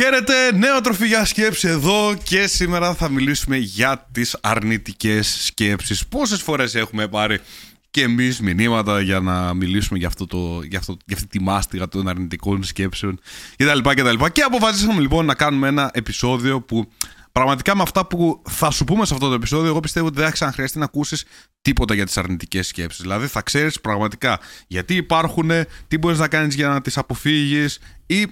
Χαίρετε, νέο τροφή για σκέψη εδώ και σήμερα θα μιλήσουμε για τις αρνητικές σκέψεις. Πόσες φορές έχουμε πάρει και εμείς μηνύματα για να μιλήσουμε για, αυτό το, για, αυτό, για αυτή τη μάστιγα των αρνητικών σκέψεων κτλ. Και, και αποφασίσαμε λοιπόν να κάνουμε ένα επεισόδιο που πραγματικά με αυτά που θα σου πούμε σε αυτό το επεισόδιο, εγώ πιστεύω ότι δεν θα ξαναχρειαστεί να ακούσεις τίποτα για τις αρνητικές σκέψεις. Δηλαδή θα ξέρεις πραγματικά γιατί υπάρχουν, τι μπορείς να κάνεις για να τις αποφύγεις ή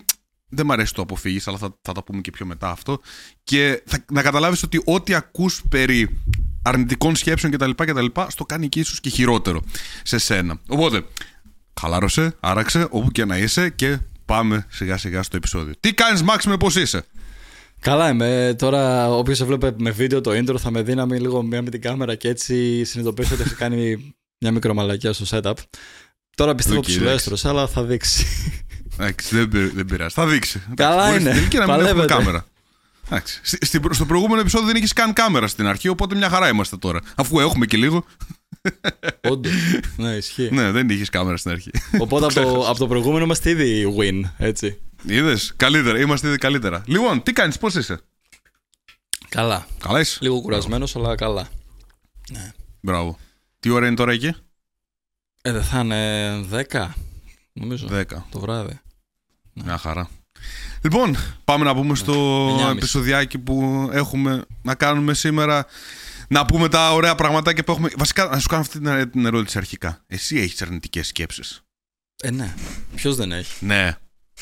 δεν μ' αρέσει το αποφύγεις, αλλά θα, θα τα πούμε και πιο μετά αυτό. Και θα, να καταλάβεις ότι ό,τι ακούς περί αρνητικών σκέψεων κτλ. κτλ στο κάνει και ίσως και χειρότερο σε σένα. Οπότε, χαλάρωσε, άραξε, όπου και να είσαι και πάμε σιγά σιγά στο επεισόδιο. Τι κάνεις, Μάξιμε, πώς είσαι; Καλά είμαι. Τώρα, όποιος έβλεπε με βίντεο το intro θα με δίναμε λίγο μία με την κάμερα και έτσι συνειδητοποιήσω ότι έχει κάνει μια μικρομαλακιά στο setup. Τώρα πιστεύω okay, ψηλό αλλά θα δείξει. Εντάξει, δεν, δεν πειράζει. Θα δείξει. Καλά είναι. Και να μην έχουμε κάμερα. Εντάξει. Στο προηγούμενο επεισόδιο δεν είχε καν κάμερα στην αρχή, οπότε μια χαρά είμαστε τώρα. Αφού έχουμε και λίγο. Όντως. ναι, ισχύει. ναι, δεν είχες κάμερα στην αρχή. Οπότε από το, από το προηγούμενο είμαστε ήδη win, έτσι. Είδες, καλύτερα. Είμαστε ήδη καλύτερα. Λοιπόν, τι κάνεις, πώς είσαι; Καλά. Καλά είσαι; Λίγο κουρασμένος, αλλά καλά. Ναι. Μπράβο. Τι ώρα είναι τώρα εκεί, Ε, δεν θα είναι 10. Νομίζω. 10. Το βράδυ. Ναι. Μια χαρά. Λοιπόν, πάμε να πούμε στο επεισοδιάκι που έχουμε να κάνουμε σήμερα. Να πούμε τα ωραία πραγματάκια που έχουμε. Βασικά, να σου κάνω αυτή την ερώτηση αρχικά. Εσύ έχεις αρνητικές σκέψεις; Ε, ναι. Ποιος δεν έχει; Ναι.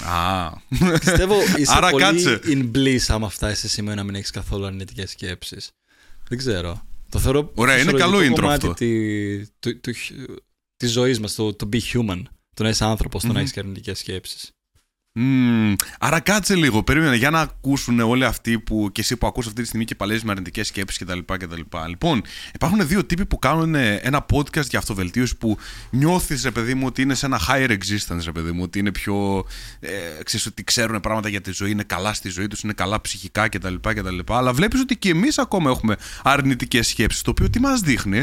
Α. Πιστεύω είσαι Άρα πολύ κάτσε. in bliss άμα φτάσεις σε σημείο να μην έχεις καθόλου αρνητικές σκέψεις. Δεν ξέρω. Το θεωρώ. Ωραία, είναι καλό intro αυτό. Τη, της ζωής μας, το, το be human. Το να είσαι άνθρωπος, το να έχεις αρνητικές σκέψεις. Mm, άρα κάτσε λίγο, περίμενε για να ακούσουν όλοι αυτοί που και εσύ που ακούς αυτή τη στιγμή και παλεύεις με αρνητικές σκέψεις κτλ, κτλ. Λοιπόν, υπάρχουν δύο τύποι που κάνουν ένα podcast για αυτοβελτίωση που νιώθεις, ρε παιδί μου, ότι είναι σε ένα higher existence, ρε παιδί μου, ότι είναι πιο. Ε, ξέρεις, ότι ξέρουν πράγματα για τη ζωή, είναι καλά στη ζωή τους, είναι καλά ψυχικά κτλ. κτλ. Αλλά βλέπεις ότι και εμείς ακόμα έχουμε αρνητικές σκέψεις. Το οποίο τι μας δείχνει,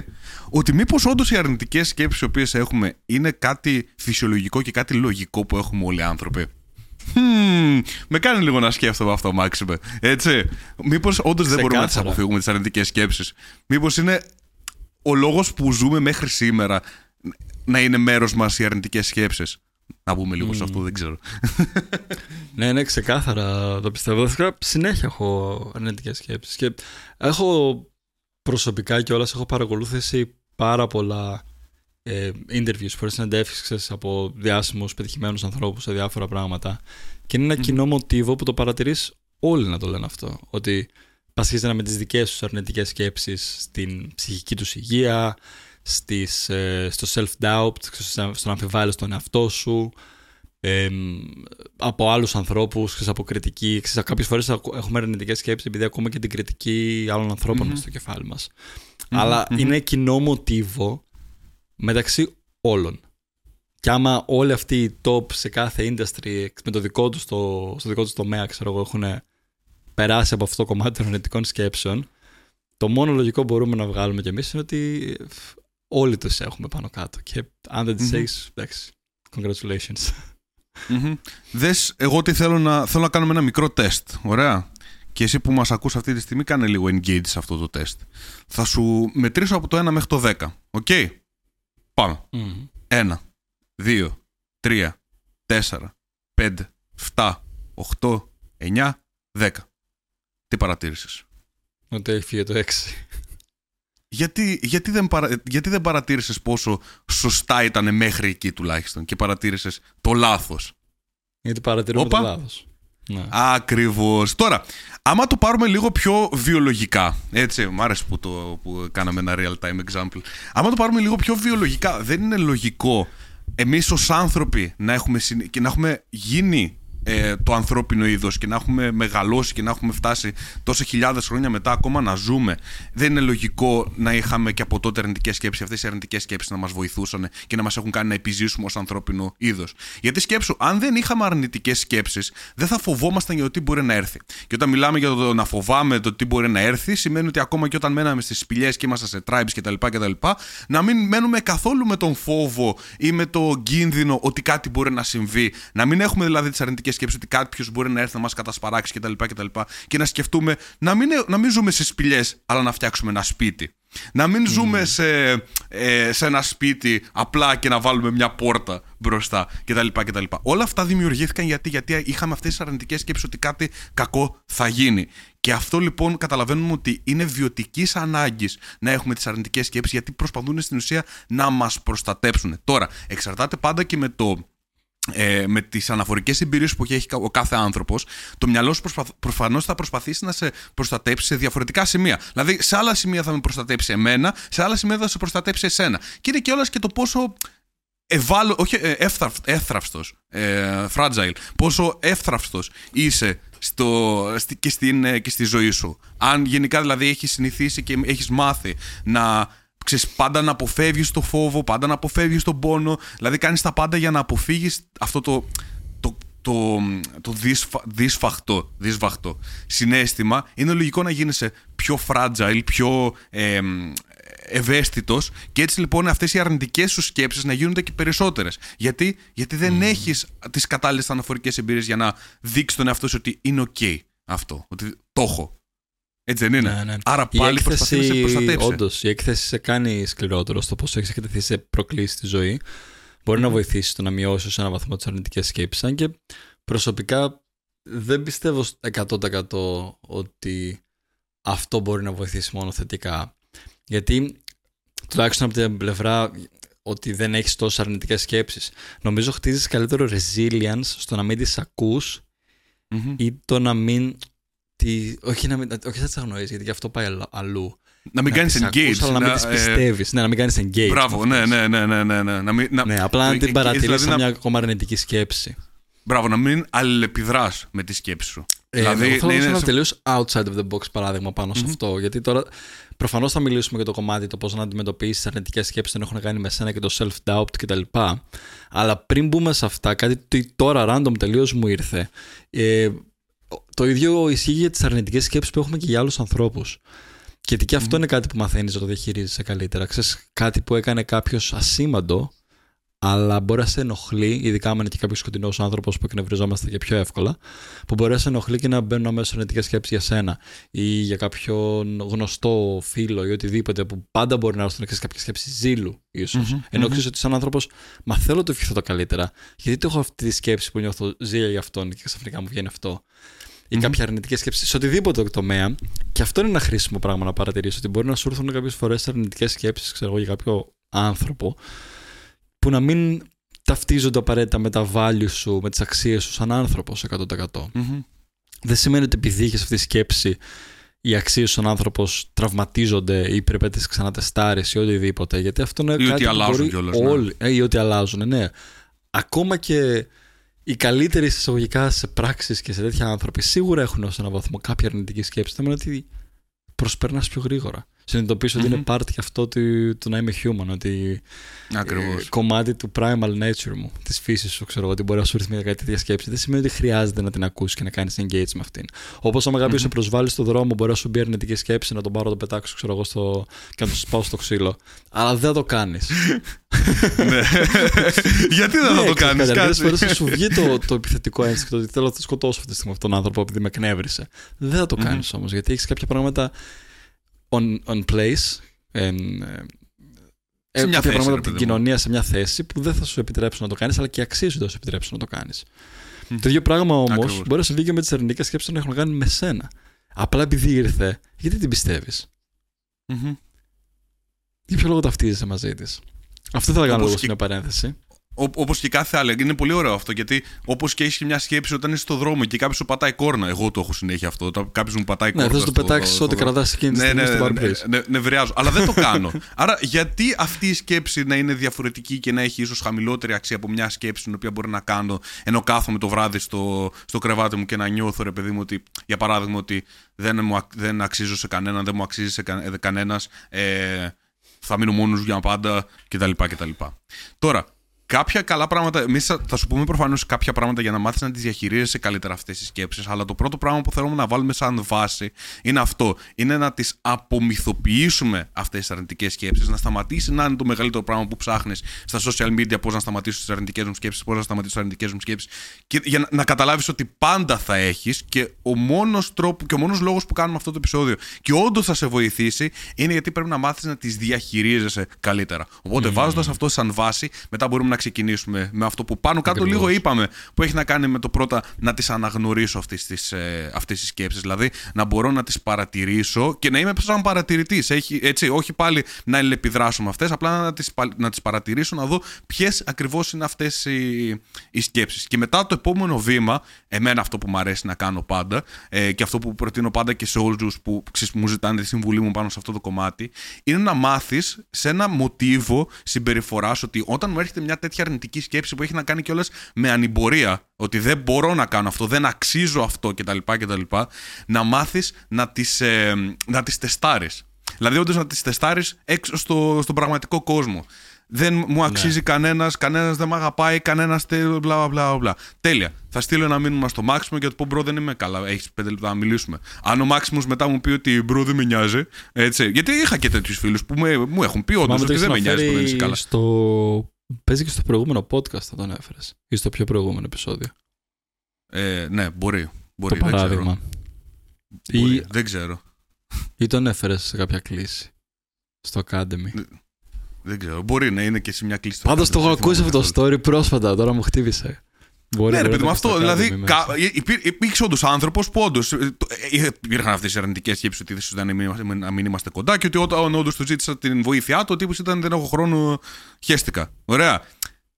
ότι μήπως όντως οι αρνητικές σκέψεις οι οποίες έχουμε είναι κάτι φυσιολογικό και κάτι λογικό που έχουμε όλοι οι άνθρωποι; Hmm, με κάνει λίγο να σκέφτομαι αυτό, Μάξιμε. Έτσι. Μήπως όντως δεν μπορούμε να τις αποφύγουμε τις αρνητικές σκέψεις. Μήπως είναι ο λόγος που ζούμε μέχρι σήμερα να είναι μέρος μας οι αρνητικές σκέψεις. Να πούμε λίγο σε αυτό, δεν ξέρω. ναι, ναι, ξεκάθαρα το πιστεύω. Συνέχεια έχω αρνητικές σκέψεις. Και έχω προσωπικά κιόλα έχω παρακολούθηση πάρα πολλά ε, interviews, φορές συνεντεύξεις από διάσημους πετυχημένους ανθρώπους σε διάφορα πράγματα και είναι ένα κοινό μοτίβο που το παρατηρείς όλοι να το λένε αυτό ότι πασχίζεται με τις δικές τους αρνητικές σκέψεις στην ψυχική τους υγεία στις, ε, στο self-doubt, στο να αμφιβάλλεις τον εαυτό σου ε, από άλλους ανθρώπους, από κριτική. Ξέρεις, κάποιες φορές έχουμε αρνητικές σκέψεις επειδή ακούμε και την κριτική άλλων ανθρώπων mm-hmm. στο κεφάλι μας. Αλλά είναι κοινό μοτίβο μεταξύ όλων. Και άμα όλοι αυτοί οι top σε κάθε industry με το δικό τους στο, στο δικό τους τομέα ξέρω εγώ, έχουν περάσει από αυτό το κομμάτι των αρνητικών σκέψεων, το μόνο λογικό που μπορούμε να βγάλουμε κι εμείς είναι ότι όλοι τους έχουμε πάνω κάτω. Και αν δεν τις έχεις, εντάξει, congratulations. Δες, εγώ τι θέλω να, θέλω να κάνουμε ένα μικρό τεστ, ωραία. Και εσύ που μας ακούς αυτή τη στιγμή κάνε λίγο engage σε αυτό το τεστ. Θα σου μετρήσω από το 1 μέχρι το 10, ok. Okay? Πάμε. Mm. Ένα, δύο, τρία, τέσσερα, πέντε, φτά, οχτώ, εννιά, δέκα. Τι παρατήρησες; Ότι έχει φύγει το έξι. Γιατί, γιατί, δεν παρα, γιατί δεν παρατήρησες πόσο σωστά ήταν μέχρι εκεί τουλάχιστον και παρατήρησες το λάθος; Γιατί παρατηρούμε το λάθος. Ναι. Ακριβώς. Τώρα, άμα το πάρουμε λίγο πιο βιολογικά. Έτσι, μου άρεσε που, το, που κάναμε ένα real time example. Άμα το πάρουμε λίγο πιο βιολογικά, δεν είναι λογικό εμείς ως άνθρωποι να έχουμε, και να έχουμε γίνει ε, το ανθρώπινο είδος και να έχουμε μεγαλώσει και να έχουμε φτάσει τόσα χιλιάδες χρόνια μετά ακόμα να ζούμε. Δεν είναι λογικό να είχαμε και από τότε αρνητικές σκέψεις, αυτές οι αρνητικές σκέψεις να μας βοηθούσαν και να μας έχουν κάνει να επιζήσουμε ως ανθρώπινο είδος. Γιατί σκέψου, αν δεν είχαμε αρνητικές σκέψεις, δεν θα φοβόμασταν για το τι μπορεί να έρθει. Και όταν μιλάμε για το να φοβάμαι το τι μπορεί να έρθει, σημαίνει ότι ακόμα και όταν μέναμε στις σπηλιές και ήμασταν σε tribes κτλ, κτλ. Να μην μένουμε καθόλου με τον φόβο ή με το κίνδυνο ότι κάτι μπορεί να συμβεί. Να μην έχουμε δηλαδή τις αρνητικές αρνητικέ σκέψει ότι κάποιος μπορεί να έρθει να μας κατασπαράξει κτλ. Και, και, και να σκεφτούμε να μην, να μην ζούμε σε σπηλιές, αλλά να φτιάξουμε ένα σπίτι. Να μην ζούμε σε, ε, σε ένα σπίτι απλά και να βάλουμε μια πόρτα μπροστά κτλ. κτλ. Όλα αυτά δημιουργήθηκαν γιατί, γιατί είχαμε αυτές τις αρνητικές σκέψεις ότι κάτι κακό θα γίνει. Και αυτό λοιπόν καταλαβαίνουμε ότι είναι βιωτικής ανάγκης να έχουμε τις αρνητικές σκέψεις γιατί προσπαθούν στην ουσία να μας προστατέψουν. Τώρα, εξαρτάται πάντα και με το ε, με τις αναφορικές εμπειρίες που έχει ο κάθε άνθρωπος το μυαλό σου προσπαθ, προφανώς θα προσπαθήσει να σε προστατέψει σε διαφορετικά σημεία δηλαδή σε άλλα σημεία θα με προστατέψει εμένα σε άλλα σημεία θα σε προστατέψει εσένα και είναι και όλας και το πόσο ευάλω, όχι ε, εύθραυστος, ε, fragile, πόσο εύθραυστος είσαι στο, και, στην, ε, και στη ζωή σου. Αν γενικά δηλαδή έχεις συνηθίσει και έχεις μάθει να ξέρεις, πάντα να αποφεύγεις το φόβο, πάντα να αποφεύγεις τον πόνο, δηλαδή κάνεις τα πάντα για να αποφύγεις αυτό το, το, το, το δυσφαχτό, δυσβαχτό συνέστημα, είναι λογικό να γίνεσαι πιο fragile, πιο ε, ευαίσθητος και έτσι λοιπόν αυτές οι αρνητικές σου σκέψεις να γίνονται και περισσότερες. Γιατί, Γιατί δεν mm. έχεις τις κατάλληλες αναφορικές εμπειρίες για να δείξεις τον εαυτό σου ότι είναι ok αυτό, ότι το έχω. Έτσι δεν είναι. Ναι, ναι. Άρα πάλι η έκθεση, να σε προστατεύσει. Όντως, η έκθεση σε κάνει σκληρότερο στο πώς έχεις εκτεθεί σε προκλήσεις στη ζωή. Μπορεί να βοηθήσει στο να μειώσεις σε έναν βαθμό τις αρνητικές σκέψεις. Αν και προσωπικά δεν πιστεύω 100% ότι αυτό μπορεί να βοηθήσει μόνο θετικά. Γιατί τουλάχιστον από την πλευρά ότι δεν έχεις τόσες αρνητικές σκέψεις. Νομίζω χτίζεις καλύτερο resilience στο να μην τις ακου ή το να μην τι, όχι, να μην, όχι να τις αγνοεί, γιατί γι' αυτό πάει αλλού. Να μην κάνεις engage. αλλά να μην τις πιστεύεις. Ναι, να μην κάνεις engage. Μπράβο, ναι, ναι, ναι, ναι, ναι, ναι. Να μην, να... ναι απλά να την παρατηρήσεις δηλαδή σαν μια ακόμα αρνητική σκέψη. Μπράβο, να μην αλληλεπιδράς με τη σκέψη σου. Ε, δηλαδή, εγώ θέλω να είναι ένα τελείως outside of the box παράδειγμα πάνω σε αυτό. Γιατί τώρα προφανώς θα μιλήσουμε για το κομμάτι το πώς να αντιμετωπίσεις αρνητικές σκέψεις που έχουν κάνει με σένα και το self-doubt κτλ. Αλλά πριν μπούμε σε αυτά, κάτι τώρα random τελείως μου ήρθε. Ε, το ίδιο ισχύει για τις αρνητικές σκέψεις που έχουμε και για άλλους ανθρώπους. Γιατί και αυτό είναι κάτι που μαθαίνεις να το διαχειρίζεσαι καλύτερα. Ξέρεις, κάτι που έκανε κάποιος ασήμαντο, αλλά μπορεί να σε ενοχλεί, ειδικά αν είναι και κάποιος σκοτεινός άνθρωπος που εκνευριζόμαστε και πιο εύκολα, που μπορεί να σε ενοχλεί και να μπαίνουν αμέσως αρνητικές σκέψεις για σένα ή για κάποιον γνωστό φίλο ή οτιδήποτε που πάντα μπορεί να έρθουν κάποια σκέψη ζήλου, ίσως. Mm-hmm, Ενώ ξέρεις ότι σαν άνθρωπος, μα θέλω το ευχηθώ το καλύτερα, γιατί το έχω αυτή τη σκέψη που νιώθω ζήλια για αυτόν και ξαφνικά μου βγαίνει αυτό ή mm-hmm. κάποια αρνητική σκέψη σε οτιδήποτε τομέα. Και αυτό είναι ένα χρήσιμο πράγμα να παρατηρήσει. Ότι μπορεί να σου έρθουν κάποιες φορές αρνητικές σκέψεις, ξέρω εγώ, για κάποιο άνθρωπο, που να μην ταυτίζονται απαραίτητα με τα value σου, με τις αξίες σου σαν άνθρωπος 100%. Mm-hmm. Δεν σημαίνει ότι επειδή έχει αυτή τη σκέψη, οι αξίες σου σαν άνθρωπος τραυματίζονται ή πρέπει να τις ξανατεστάρεις ή οτιδήποτε. Γιατί αυτό είναι ή κάτι ότι αλλάζουν κιόλας. Ναι. Ε, ή ότι αλλάζουν, ναι. Ακόμα και οι καλύτεροι εισαγωγικά σε πράξεις και σε τέτοια άνθρωποι σίγουρα έχουν ως έναν βαθμό κάποια αρνητική σκέψη. Το ότι προσπερνάς πιο γρήγορα συνειδητοποιήσω mm-hmm. ότι είναι part και αυτό του, του να είμαι human. Ότι Ακριβώς. Ε, κομμάτι του primal nature μου, της φύσης σου, ξέρω ότι μπορεί να σου έρθει μια κάτι τέτοια σκέψη. Δεν σημαίνει ότι χρειάζεται να την ακούσεις και να κάνεις engage με αυτήν. Όπως άμα κάποιος mm-hmm. σε προσβάλλει στον δρόμο, μπορεί να σου μπει αρνητική σκέψη, να τον πάρω, το πετάξω, ξέρω εγώ, στο... και να το σπάω στο ξύλο. Αλλά δεν το κάνεις. ναι. Γιατί δεν θα το κάνεις, Κάποιε φορές θα σου βγει το, το επιθετικό ένστικτο ότι θέλω να το σκοτώσω αυτή τη στιγμή αυτόν τον άνθρωπο επειδή με εκνεύρισε. Δεν θα το κάνεις όμως, γιατί έχεις κάποια πράγματα on, on place. En, ε, σε μια θέση, πράγματα από την κοινωνία σε μια θέση που δεν θα σου επιτρέψουν να το κάνεις, αλλά και αξίζουν να σου επιτρέψουν να το κάνεις. Το ίδιο πράγμα όμως μπορεί να συμβεί και με τις αρνητικέ σκέψεις που έχουν κάνει με σένα. Απλά επειδή ήρθε, γιατί την πιστεύεις; Mm-hmm. Για ποιο λόγο ταυτίζεσαι μαζί της; Αυτό θα κάνω λίγο μια παρένθεση. Όπως και κάθε άλλη. Είναι πολύ ωραίο αυτό γιατί όπως και έχεις μια σκέψη όταν είσαι στο δρόμο και κάποιος σου πατάει κόρνα. Εγώ το έχω συνέχεια αυτό. Κάποιος μου πατάει κόρνα. Ναι, θες να του πετάξεις ό,τι κρατάς εκείνη τη ναι, στιγμή ναι, ναι, ναι, νευριάζω. Αλλά δεν το κάνω. Άρα γιατί αυτή η σκέψη να είναι διαφορετική και να έχει ίσως χαμηλότερη αξία από μια σκέψη την οποία μπορεί να κάνω ενώ κάθομαι το βράδυ στο, στο κρεβάτι μου και να νιώθω ρε παιδί μου ότι για παράδειγμα ότι δεν, μου, δεν αξίζω σε κανέναν, δεν μου αξίζει σε κανένας. Ε, θα μείνω μόνος για πάντα κτλ. Τώρα, κάποια καλά πράγματα. Εμείς θα, θα σου πούμε προφανώς κάποια πράγματα για να μάθεις να τις διαχειρίζεσαι καλύτερα αυτές τις σκέψεις. Αλλά το πρώτο πράγμα που θέλουμε να βάλουμε σαν βάση είναι αυτό. Είναι να τις απομυθοποιήσουμε αυτές τις αρνητικές σκέψεις. Να σταματήσει να είναι το μεγαλύτερο πράγμα που ψάχνεις στα social media πώς να σταματήσω τις αρνητικές μου σκέψεις, πώς να σταματήσω τις αρνητικές μου σκέψεις. Και για να, να καταλάβεις ότι πάντα θα έχεις και ο μόνος τρόπο και ο μόνος λόγος που κάνουμε αυτό το επεισόδιο και όντως θα σε βοηθήσει είναι γιατί πρέπει να μάθεις να τις διαχειρίζεσαι καλύτερα. Οπότε mm. βάζοντας αυτό σαν βάση, μετά μπορούμε να ξεκινήσουμε με αυτό που πάνω κάτω λίγο είπαμε, που έχει να κάνει με το πρώτα να τις αναγνωρίσω αυτέ τι αυτές τις ε, σκέψει. Δηλαδή να μπορώ να τις παρατηρήσω και να είμαι σαν παρατηρητής. Έτσι, όχι πάλι να ελεπιδράσω με αυτές, απλά να τις να τις παρατηρήσω, να δω ποιες ακριβώς είναι αυτές οι, οι σκέψεις. Και μετά το επόμενο βήμα, εμένα αυτό που μου αρέσει να κάνω πάντα ε, και αυτό που προτείνω πάντα και σε όλους που μου ζητάνε τη συμβουλή μου πάνω σε αυτό το κομμάτι, είναι να μάθεις σε ένα μοτίβο συμπεριφοράς ότι όταν μου έρχεται μια τέτοια αρνητική σκέψη που έχει να κάνει κιόλας με ανημπορία, ότι δεν μπορώ να κάνω αυτό, δεν αξίζω αυτό κτλ. κτλ να μάθεις να τις ε, να τις τεστάρεις. Δηλαδή, όντως να τις τεστάρεις έξω στο, στον πραγματικό κόσμο. Δεν μου ναι. αξίζει ναι. κανένας, κανένας δεν με αγαπάει, κανένας μπλα μπλα μπλα. Τέλεια. Θα στείλω ένα μήνυμα στο Μάξιμο και θα πω bro δεν είμαι καλά. Έχεις πέντε λεπτά να μιλήσουμε. Αν ο Μάξιμος μετά μου πει ότι bro δεν με νοιάζει. Έτσι. Γιατί είχα και τέτοιους φίλους που μου έχουν πει όντως ότι δεν με νοιάζει που δεν είσαι καλά. Στο... Παίζει και στο προηγούμενο podcast θα τον έφερες. Ή στο πιο προηγούμενο επεισόδιο; Ε, ναι, μπορεί. μπορεί το παράδειγμα. Δεν ξέρω. Ή... Δεν ξέρω. Ή τον έφερες σε κάποια κλίση. Στο Academy; Δεν ξέρω. Μπορεί να είναι και σε μια κλίση. Πάντως το έχω ακούσει αυτό το story πρόσφατα, τώρα μου χτύπησε. Μπορεί ναι, ρε παιδί μου, αυτό. Δηλαδή, υπήρξε όντως άνθρωπος που όντως. Ε, ε, υπήρχαν αυτές οι αρνητικές σκέψεις ότι ίσως να μην είμαστε κοντά και ότι όταν όντως του ζήτησα την βοήθειά του, ο τύπος ήταν δεν έχω χρόνο, χέστηκα. Ωραία.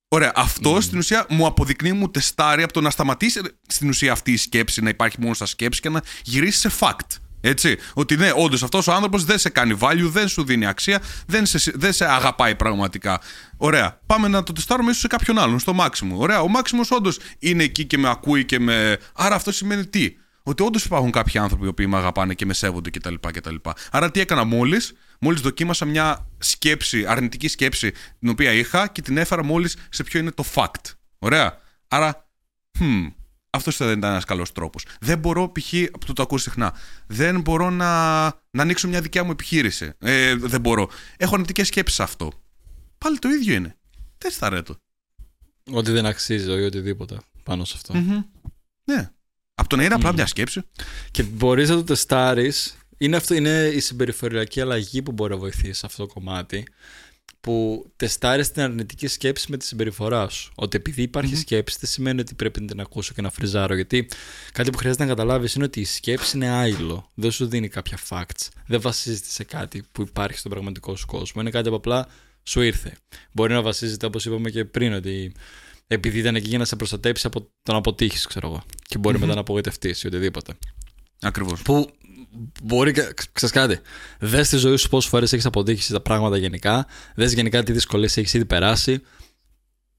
Ωραία. Αυτό mm. στην ουσία μου αποδεικνύει, μου τεστάρει από το να σταματήσει στην ουσία αυτή η σκέψη να υπάρχει μόνος στα σκέψη και να γυρίσει σε fact. Έτσι. Ότι ναι, όντως αυτός ο άνθρωπος δεν σε κάνει value, δεν σου δίνει αξία, δεν σε, δεν σε αγαπάει πραγματικά. Ωραία. Πάμε να το τεστάρουμε ίσως σε κάποιον άλλον, στο Μάξιμο. Ωραία. Ο Μάξιμος όντως είναι εκεί και με ακούει και με. Άρα αυτό σημαίνει τι; Ότι όντως υπάρχουν κάποιοι άνθρωποι που με αγαπάνε και με σέβονται κτλ. κτλ. Άρα τι έκανα μόλις; Μόλις δοκίμασα μια σκέψη, αρνητική σκέψη την οποία είχα και την έφερα μόλις σε ποιο είναι το fact. Ωραία. Άρα, hmm, αυτός δεν ήταν ένας καλός τρόπος. Δεν μπορώ, π.χ. που το ακούω συχνά, δεν μπορώ να, να ανοίξω μια δικιά μου επιχείρηση. Ε, δεν μπορώ. Έχω αρνητικές σκέψεις σε αυτό. Πάλι το ίδιο είναι. Δεν το. Ότι δεν αξίζει ή οτιδήποτε πάνω σε αυτο Ναι. Από το να είναι απλά μια σκέψη. Και μπορείς να το τεστάρεις. Είναι, αυτό, είναι η συμπεριφοριακή αλλαγή που μπορεί να βοηθήσει σε αυτό το κομμάτι που τεστάρεις την αρνητική σκέψη με τη συμπεριφορά σου. Ότι επειδή υπάρχει σκέψη, δεν σημαίνει ότι πρέπει να την ακούσω και να φριζάρω. Γιατί κάτι που χρειάζεται να καταλάβεις είναι ότι η σκέψη είναι άειλο. Δεν σου δίνει κάποια facts. Δεν βασίζεται σε κάτι που υπάρχει στον πραγματικό σου κόσμο. Είναι κάτι που απλά σου ήρθε. Μπορεί να βασίζεται, όπως είπαμε και πριν, ότι επειδή ήταν εκεί για να σε προστατέψει από το να αποτύχεις, ξέρω εγώ. Και μπορεί μετά να απογοητευτείς ή οτιδήποτε. Ακριβώς. Που μπορεί. Ξέρει κάτι. Δες τη ζωή σου πόσες φορές έχεις αποτύχει τα πράγματα γενικά. Δες γενικά τι δυσκολίες έχεις ήδη περάσει.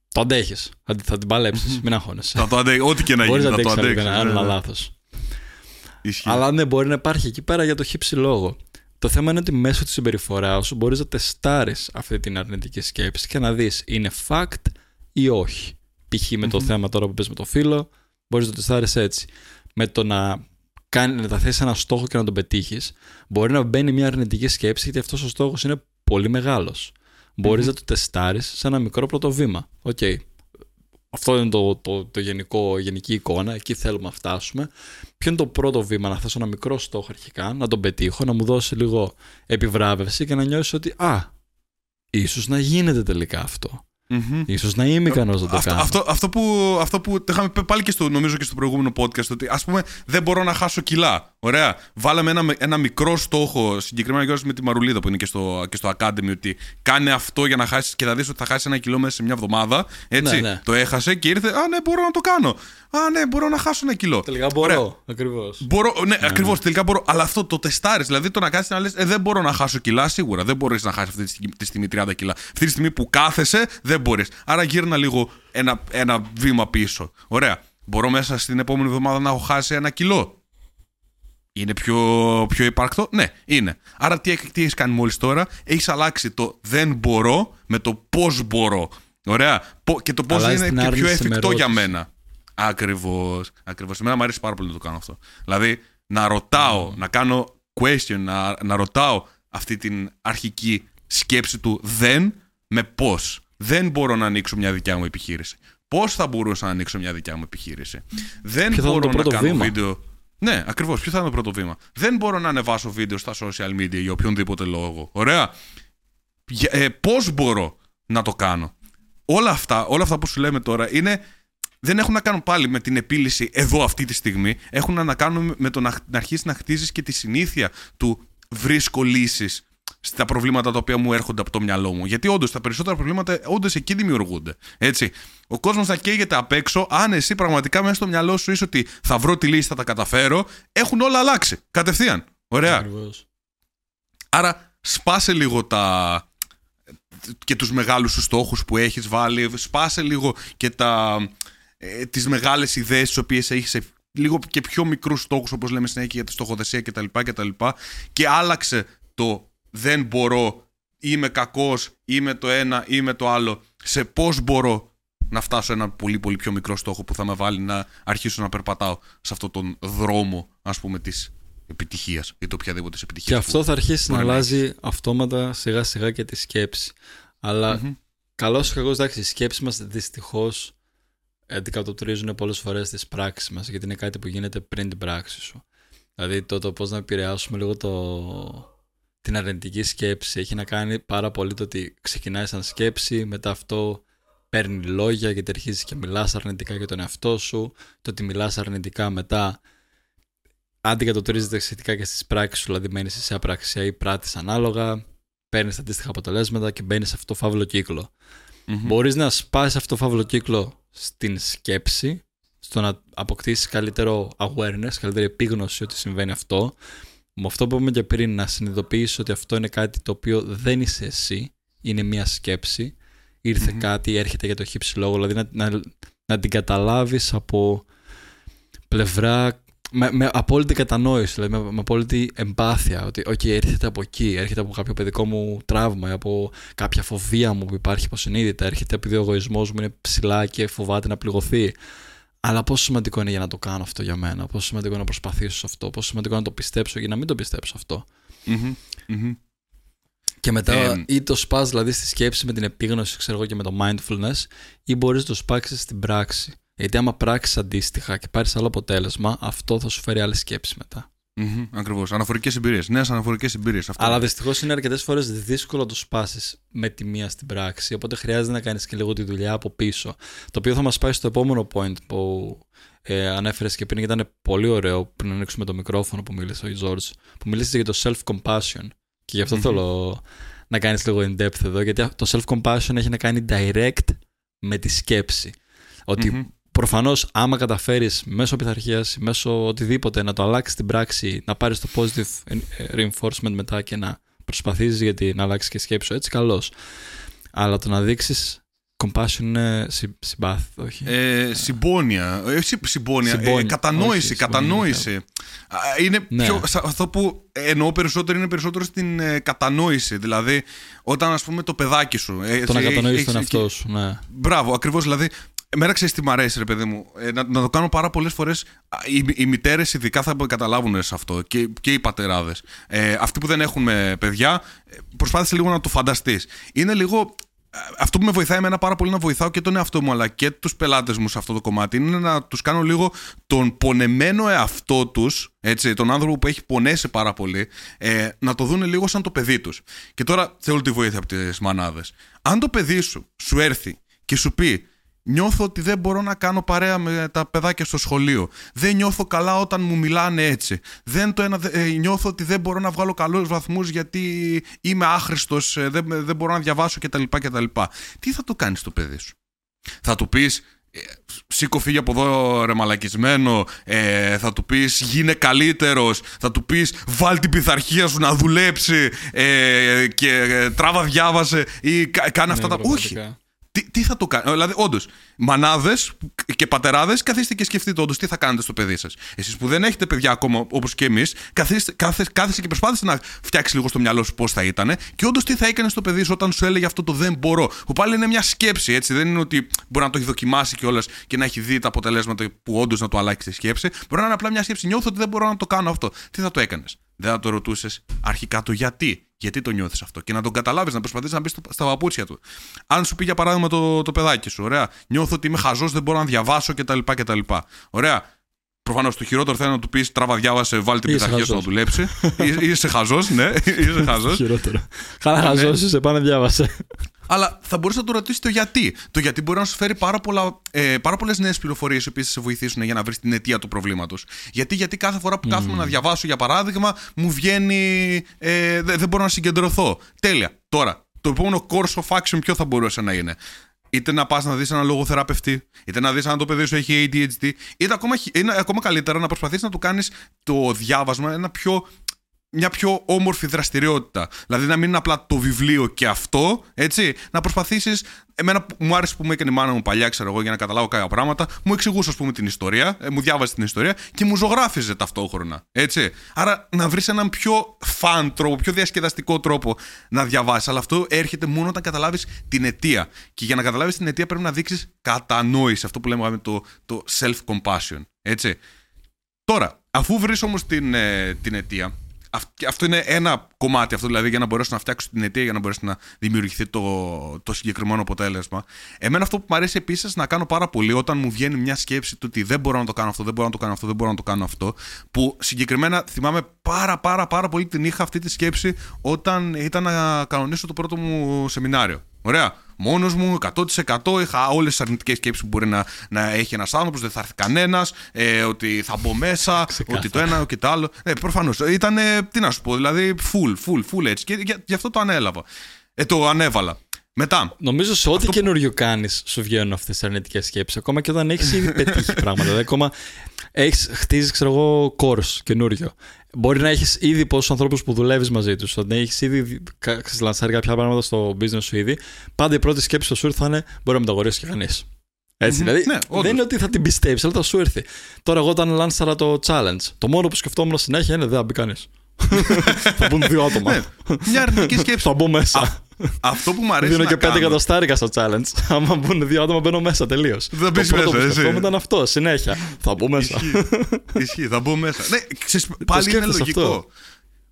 Το αντέχεις. Θα, θα την παλέψεις. Μην αγχώνεσαι. Θα το αντέχεις. Ό,τι και να γίνει. Θα το αντέχεις. Ένα ναι, ναι. λάθος. Αλλά ναι, μπορεί να υπάρχει εκεί πέρα για το χύψη λόγο. Το θέμα είναι ότι μέσω της συμπεριφοράς σου μπορείς να τεστάρεις αυτή την αρνητική σκέψη και να δεις είναι fact ή όχι. Π.χ. με το θέμα τώρα που πες με το φίλο, μπορείς να το τεστάρεις έτσι. Με το να κάνει, να θέσεις ένα στόχο και να τον πετύχεις, μπορεί να μπαίνει μια αρνητική σκέψη γιατί αυτός ο στόχος είναι πολύ μεγάλος. Μπορείς να το τεστάρεις σε ένα μικρό πρώτο βήμα. Ok. Okay. Αυτό είναι το, το, το γενικό, γενική εικόνα. Εκεί θέλουμε να φτάσουμε. Ποιο είναι το πρώτο βήμα, να θέσω ένα μικρό στόχο αρχικά, να τον πετύχω, να μου δώσει λίγο επιβράβευση και να νιώσει ότι Α, ίσως να γίνεται τελικά αυτό. Mm-hmm. Ίσως να είμαι ικανός να το αυτό, κάνω. Αυτό, αυτό, που, αυτό που το είχαμε πει πάλι και στο, νομίζω και στο προηγούμενο podcast, ότι ας πούμε δεν μπορώ να χάσω κιλά. Ωραία. Βάλαμε ένα, ένα μικρό στόχο, συγκεκριμένα και με τη Μαρουλίδα που είναι και στο, και στο Academy, ότι κάνε αυτό για να χάσεις και θα δεις ότι θα χάσεις ένα κιλό μέσα σε μια εβδομάδα. Έτσι. Ναι, ναι. Το έχασε και ήρθε. Α, ναι, μπορώ να το κάνω. Α, ναι, μπορώ να χάσω ένα κιλό. Τελικά μπορώ. Ακριβώς. Μπορώ, ναι, ναι ακριβώς. Ναι. Τελικά μπορώ. Αλλά αυτό το τεστάρεις. Δηλαδή το να κάτσει να λες: ε, Δεν μπορώ να χάσω κιλά σίγουρα. Δεν μπορείς να χάσεις αυτή τη στιγμή 30 κιλά. Αυτή τη στιγμή που κάθεσαι, δεν μπορείς. Άρα γύρνα λίγο ένα, ένα βήμα πίσω. Ωραία. Μπορώ μέσα στην επόμενη εβδομάδα να έχω χάσει ένα κιλό. Είναι πιο, πιο υπαρκτό; Ναι, είναι. Άρα τι, τι έχεις κάνει μόλις τώρα, έχεις αλλάξει το δεν μπορώ με το πώς μπορώ. Ωραία. Και το πώς Αλλάζει είναι την και πιο άρνηση με εφικτό ερώτησης. για μένα. Ακριβώς. Ακριβώς. Εμένα μου αρέσει πάρα πολύ να το κάνω αυτό. Δηλαδή, να ρωτάω, να κάνω question, να, να ρωτάω αυτή την αρχική σκέψη του δεν με πώς. Δεν μπορώ να ανοίξω μια δικιά μου επιχείρηση. Πώς θα μπορούσα να ανοίξω μια δικιά μου επιχείρηση. Δεν Ποιο θα είναι μπορώ το να πρώτο κάνω βήμα; βίντεο. Ναι, ακριβώς. Ποιο θα είναι το πρώτο βήμα. Δεν μπορώ να ανεβάσω βίντεο στα social media για οποιονδήποτε λόγο. Ωραία. Ε, Πώς μπορώ να το κάνω. Όλα αυτά, όλα αυτά που σου λέμε τώρα είναι δεν έχουν να κάνουν πάλι με την επίλυση εδώ αυτή τη στιγμή. Έχουν να κάνουν με το να, να αρχίσεις να χτίζεις και τη συνήθεια του βρίσκω λύσεις στα προβλήματα τα οποία μου έρχονται από το μυαλό μου. Γιατί όντως τα περισσότερα προβλήματα όντως εκεί δημιουργούνται. Έτσι. Ο κόσμος θα καίγεται απ' έξω. Αν εσύ πραγματικά μέσα στο μυαλό σου είσαι ότι θα βρω τη λύση, θα τα καταφέρω, έχουν όλα αλλάξει. Κατευθείαν. Ωραία. Ακριβώς. Άρα σπάσε λίγο τα και τους μεγάλους σου στόχους που έχεις βάλει, σπάσε λίγο και τα, ε, τις μεγάλες ιδέες τις οποίες έχεις σε λίγο και πιο μικρούς στόχους όπως λέμε συνέχεια για τη στοχοθεσία κτλ. κτλ. Και άλλαξε το δεν μπορώ, είμαι κακός, είμαι το ένα, είμαι το άλλο, σε πώς μπορώ να φτάσω σε ένα πολύ πολύ πιο μικρό στόχο που θα με βάλει να αρχίσω να περπατάω σε αυτόν τον δρόμο ας πούμε της επιτυχίας ή το οποιαδήποτε επιτυχίας. Και αυτό θα αρχίσει να μπορεί να αλλάζει αυτόματα σιγά σιγά και τη σκέψη. Αλλά Μμμ. καλός ή κακός, εντάξει, οι σκέψεις μας δυστυχώς αντικατοπτρίζουν πολλές φορές τις πράξεις μας, γιατί είναι κάτι που γίνεται πριν την πράξη σου. Δηλαδή το, το πώς να επηρεάσουμε λίγο το, την αρνητική σκέψη έχει να κάνει πάρα πολύ το ότι ξεκινάει σαν σκέψη, μετά αυτό παίρνει λόγια γιατί αρχίζεις και μιλάς αρνητικά για τον εαυτό σου, το ότι μιλάς αρνητικά μετά αντικατοπτρίζεται σχετικά και στις πράξεις σου, δηλαδή μένεις σε απραξία ή πράττεις ανάλογα, παίρνεις αντίστοιχα αποτελέσματα και μπαίνεις σε αυτό το φαύλο κύκλο. Μμμ. Μπορείς να σπάσεις αυτό το φαύλο κύκλο στην σκέψη, στο να αποκτήσεις καλύτερο awareness, καλύτερη επίγνωση ότι συμβαίνει αυτό. Με αυτό που είπαμε και πριν, να συνειδητοποιήσεις ότι αυτό είναι κάτι το οποίο δεν είσαι εσύ, είναι μια σκέψη. Ήρθε Μμμ. κάτι, έρχεται για το χύψη λόγο, δηλαδή να, να, να την καταλάβεις από πλευρά με, με απόλυτη κατανόηση, δηλαδή με, με απόλυτη εμπάθεια. Ότι, OK, έρχεται από εκεί, έρχεται από κάποιο παιδικό μου τραύμα, ή από κάποια φοβία μου που υπάρχει υποσυνείδητα, έρχεται επειδή ο εγωισμός μου είναι ψηλά και φοβάται να πληγωθεί. Αλλά πόσο σημαντικό είναι για να το κάνω αυτό για μένα, πόσο σημαντικό είναι να προσπαθήσω σε αυτό, πόσο σημαντικό είναι να το πιστέψω ή να μην το πιστέψω αυτό. Μμμ. Μμμ. Και μετά Ε, ή το σπάς δηλαδή στη σκέψη με την επίγνωση, ξέρω εγώ, και με το mindfulness, ή μπορείς να το σπάξεις στην πράξη. Γιατί άμα πράξεις αντίστοιχα και πάρεις άλλο αποτέλεσμα, αυτό θα σου φέρει άλλη σκέψη μετά. Μμμ, Ακριβώς. Αναφορικές εμπειρίες. Νέες αναφορικές εμπειρίες. Αλλά δυστυχώς είναι αρκετές φορές δύσκολο να το σπάσεις με τη μία στην πράξη. Οπότε χρειάζεται να κάνεις και λίγο τη δουλειά από πίσω. Το οποίο θα μας πάει στο επόμενο point που ε, ανέφερες και πριν και ήταν πολύ ωραίο πριν ανοίξουμε το μικρόφωνο που μίλησε ο George. Που μίλησε για το self-compassion. Και γι' αυτό Μμμ. θέλω να κάνεις λίγο in depth εδώ. Γιατί το self-compassion έχει να κάνει direct με τη σκέψη. Ότι Μμμ. Προφανώς, άμα καταφέρεις μέσω πειθαρχίας, μέσω οτιδήποτε να το αλλάξεις στην πράξη, να πάρεις το positive reinforcement μετά και να προσπαθήσεις γιατί να αλλάξεις και σκέψη σου, έτσι καλώς. Αλλά το να δείξεις compassion είναι συ- συμπάθεια, όχι; Ε, συμπόνια. Ε, συ- συμπόνια. Ε, Συμπόνια. κατανόηση. Όχι, κατανόηση. Α, Είναι Ναι. πιο, σα- αυτό που εννοώ περισσότερο είναι περισσότερο στην ε, κατανόηση. Δηλαδή, όταν ας πούμε το παιδάκι σου. ε, το να εσύ κατανοήσεις έχεις- τον εαυτό σου, ναι. Μπράβο, ακριβώς. Δηλαδή, εμένα ξέρεις τι μ' αρέσει, ρε παιδί μου. Ε, να, να το κάνω πάρα πολλές φορές. Οι, οι μητέρες ειδικά θα καταλάβουν σε αυτό και, και οι πατεράδες. Ε, αυτοί που δεν έχουν ε, παιδιά, ε, προσπάθησε λίγο να το φανταστείς. Είναι λίγο. ε, Αυτό που με βοηθάει εμένα πάρα πολύ να βοηθάω και τον εαυτό μου αλλά και τους πελάτες μου σε αυτό το κομμάτι είναι να τους κάνω λίγο τον πονεμένο εαυτό τους, τον άνθρωπο που έχει πονέσει πάρα πολύ, ε, να το δουν λίγο σαν το παιδί τους. Και τώρα θέλω τη βοήθεια από τις μανάδες. Αν το παιδί σου σου έρθει και σου πει Νιώθω ότι δεν μπορώ να κάνω παρέα με τα παιδάκια στο σχολείο. Δεν νιώθω καλά όταν μου μιλάνε έτσι. Δεν το ένα, ε, νιώθω ότι δεν μπορώ να βγάλω καλούς βαθμούς γιατί είμαι άχρηστος, ε, δεν, δεν μπορώ να διαβάσω κτλ. κτλ. Τι θα το κάνεις στο παιδί σου; Θα του πεις ε, σήκω φύγει από εδώ ρε μαλακισμένο ε, θα του πεις γίνε καλύτερος θα του πεις βάλ την πειθαρχία σου να δουλέψει ε, και ε, τράβα διάβασε ή κα- κάνε αυτά Ναι, τα όχι πραγματικά. Τι, τι θα το κάνει. Δηλαδή, όντως, μανάδες και πατεράδες, καθίστε και σκεφτείτε όντως τι θα κάνετε στο παιδί σας. Εσείς που δεν έχετε παιδιά ακόμα, όπως και εμείς, κάθεστε και προσπάθησε να φτιάξει λίγο στο μυαλό σου πώς θα ήταν και όντως τι θα έκανε στο παιδί σου όταν σου έλεγε αυτό το δεν μπορώ. Που πάλι είναι μια σκέψη, έτσι. Δεν είναι ότι μπορεί να το έχει δοκιμάσει κιόλας και να έχει δει τα αποτελέσματα που όντως να το αλλάξει τη σκέψη. Μπορεί να είναι απλά μια σκέψη. Νιώθω ότι δεν μπορώ να το κάνω αυτό. Τι θα το έκανες; Δεν θα το ρωτούσες αρχικά το γιατί. Γιατί το νιώθεις αυτό; Και να τον καταλάβεις, να προσπαθήσεις να μπεις στα παπούτσια του. Αν σου πει για παράδειγμα το, το παιδάκι σου, ωραία. Νιώθω ότι είμαι χαζός, δεν μπορώ να διαβάσω κτλ. κτλ. Ωραία. Προφανώς το χειρότερο θα είναι να του πεις τράβα, διάβασε, βάλει την πειθαρχία σου να δουλέψει. είσαι χαζός, ναι, είσαι χαζός. Χειρότερο. Καλά, χαζός είσαι, πάνε διάβασε. Αλλά θα μπορούσε να το ρωτήσεις το γιατί. Το γιατί μπορεί να σου φέρει πάρα, πολλά, ε, πάρα πολλές νέες πληροφορίες οι οποίες θα σε βοηθήσουν για να βρεις την αιτία του προβλήματος. Γιατί, γιατί κάθε φορά που κάθομαι να διαβάσω, για παράδειγμα, μου βγαίνει. Ε, δεν μπορώ να συγκεντρωθώ. Τέλεια. Τώρα, το επόμενο course of action ποιο θα μπορούσε να είναι; Είτε να πας να δεις έναν λογοθεραπευτή, είτε να δεις αν το παιδί σου έχει ADHD, είτε ακόμα, είναι ακόμα καλύτερα να προσπαθήσει να του κάνεις το διάβασμα ένα πιο μια πιο όμορφη δραστηριότητα. Δηλαδή να μην είναι απλά το βιβλίο και αυτό, έτσι. Να προσπαθήσεις. Εμένα μου άρεσε που μου έκανε η μάνα μου παλιά, ξέρω εγώ, για να καταλάβω κάποια πράγματα. Μου εξηγούσε, ας πούμε, την ιστορία, ε, μου διάβασε την ιστορία και μου ζωγράφιζε ταυτόχρονα. Έτσι. Άρα να βρεις έναν πιο φαν τρόπο, πιο διασκεδαστικό τρόπο να διαβάσεις. Αλλά αυτό έρχεται μόνο όταν καταλάβεις την αιτία. Και για να καταλάβεις την αιτία πρέπει να δείξεις κατανόηση. Αυτό που λέμε το, το self-compassion. Έτσι. Τώρα, αφού βρεις όμως την, ε, την αιτία, αυτό είναι ένα κομμάτι αυτό, δηλαδή για να μπορέσω να φτιάξω την αιτία, για να μπορέσει να δημιουργηθεί το, το συγκεκριμένο αποτέλεσμα. Εμένα αυτό που μου αρέσει επίσης να κάνω πάρα πολύ όταν μου βγαίνει μια σκέψη του ότι δεν μπορώ να το κάνω αυτό, δεν μπορώ να το κάνω αυτό, δεν μπορώ να το κάνω αυτό. Που συγκεκριμένα θυμάμαι πάρα πάρα πάρα πολύ την είχα αυτή τη σκέψη όταν ήταν να κανονίσω το πρώτο μου σεμινάριο. Ωραία μόνος μου, 100%. Είχα όλες τις αρνητικές σκέψεις που μπορεί να, να έχει ένας άνθρωπος, δεν θα έρθει κανένας, ε, ότι θα μπω μέσα, ότι το ένα και το άλλο. Ε, Προφανώς. Ήταν, τι να σου πω, δηλαδή full, full, full έτσι. Και γι' αυτό το ανέλαβα. Ε, το ανέβαλα. Μετά. Νομίζω σε ό,τι αυτό... καινούριο κάνεις, σου βγαίνουν αυτές τις αρνητικές σκέψεις. Ακόμα και όταν έχεις ήδη πετύχει πράγματα. Δηλαδή, ακόμα έχεις χτίζεις, ξέρω εγώ, course καινούριο. Μπορεί να έχεις ήδη πόσους ανθρώπους που δουλεύεις μαζί τους. Όταν έχεις ήδη λανσάρει κάποια πράγματα στο business σου ήδη, πάντα η πρώτη σκέψη που σου ήρθε θα είναι Μπορεί να με το αγοράσει και κανείς. Έτσι, mm-hmm. δηλαδή ναι, δεν είναι ότι θα την πιστέψει, αλλά θα σου έρθει. Τώρα, εγώ όταν λάνσαρα το challenge, το μόνο που σκεφτόμουν συνέχεια είναι Δεν θα μπει κανείς. Θα μπουν δύο άτομα. Ναι, μια αρνητική σκέψη. θα μπω μέσα. Αυτό που μου αρέσει. Δίνω και πέντε εκατοστάρικα στο challenge. Άμα μπουν δύο άτομα, μπαίνω μέσα τελείως. Θα μπει μέσα. Το πρώτο ήταν αυτό, συνέχεια. Θα μπω μέσα. Ισχύει, θα μπω μέσα. Ναι, ξέρεις, πάλι είναι λογικό. Αυτό.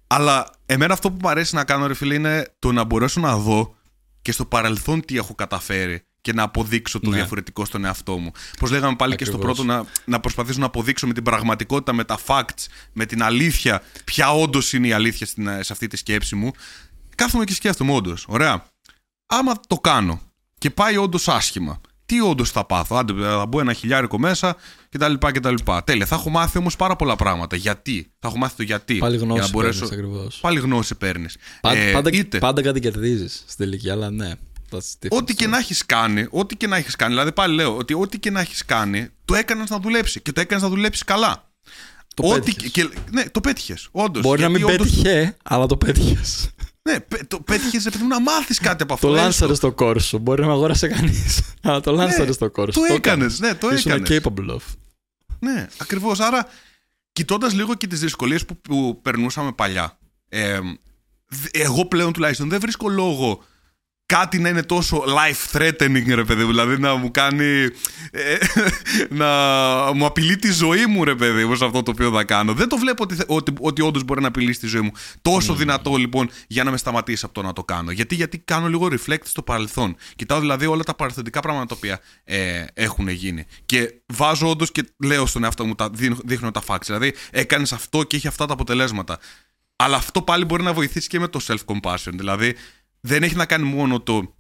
Αλλά εμένα αυτό που μου αρέσει να κάνω, ρε φίλε, είναι το να μπορέσω να δω και στο παρελθόν τι έχω καταφέρει και να αποδείξω το ναι. διαφορετικό στον εαυτό μου. Πώς λέγαμε πάλι Ακριβώς. και στο πρώτο, να, να προσπαθήσω να αποδείξω με την πραγματικότητα, με τα facts, με την αλήθεια, ποια όντως είναι η αλήθεια σε αυτή τη σκέψη μου κάθομαι και σκέφτομαι όντως. Ωραία. Άμα το κάνω και πάει όντως άσχημα, τι όντως θα πάθω; Άντε, θα μπω ένα χιλιάρικο μέσα κτλ. κτλ. Τέλεια. Θα έχω μάθει όμως πάρα πολλά πράγματα. Γιατί; Θα έχω μάθει το γιατί. Πάλι γνώση για να μπορέσω... παίρνεις, Πάλι γνώση παίρνεις. Πάντα, ε, πάντα, είτε... πάντα κάτι κερδίζεις στην τελική, αλλά ναι. Ό,τι και να έχεις κάνει, ό,τι και να έχεις κάνει, δηλαδή πάλι λέω ότι ό,τι και να έχεις κάνει, το έκανες να δουλέψει και το έκανες να δουλέψεις καλά. Το ό,τι και, ναι, το πέτυχες. Όντως. Μπορεί να μην όντως... πέτυχε, αλλά το πέτυχες. Ναι, το πέτυχες επειδή να μάθεις κάτι από αυτό. Το λάνσαρες στο κόρσο. Μπορεί να με αγόρασε κανείς. Αλλά το λάνσαρες ναι, στο κόρσο. Το έκανες, ναι, το έκανες. capable of. Ναι, ακριβώς. Άρα, κοιτώντας λίγο και τις δυσκολίες που, που περνούσαμε παλιά, ε, εγώ πλέον τουλάχιστον δεν βρίσκω λόγο κάτι να είναι τόσο life threatening ρε παιδί δηλαδή να μου κάνει ε, να μου απειλεί τη ζωή μου ρε παιδί μου σε αυτό το οποίο θα κάνω. Δεν το βλέπω ότι, ότι, ότι όντως μπορεί να απειλήσει τη ζωή μου. Τόσο mm. δυνατό λοιπόν για να με σταματήσει από το να το κάνω. Γιατί, γιατί κάνω λίγο reflect στο παρελθόν. Κοιτάω δηλαδή όλα τα παρελθοντικά πράγματα τα οποία ε, έχουν γίνει. Και βάζω όντως και λέω στον εαυτό μου τα, δείχνω τα facts. Δηλαδή έκανες αυτό και έχει αυτά τα αποτελέσματα. Αλλά αυτό πάλι μπορεί να βοηθήσει και με το self-compassion. Δηλαδή δεν έχει να κάνει μόνο το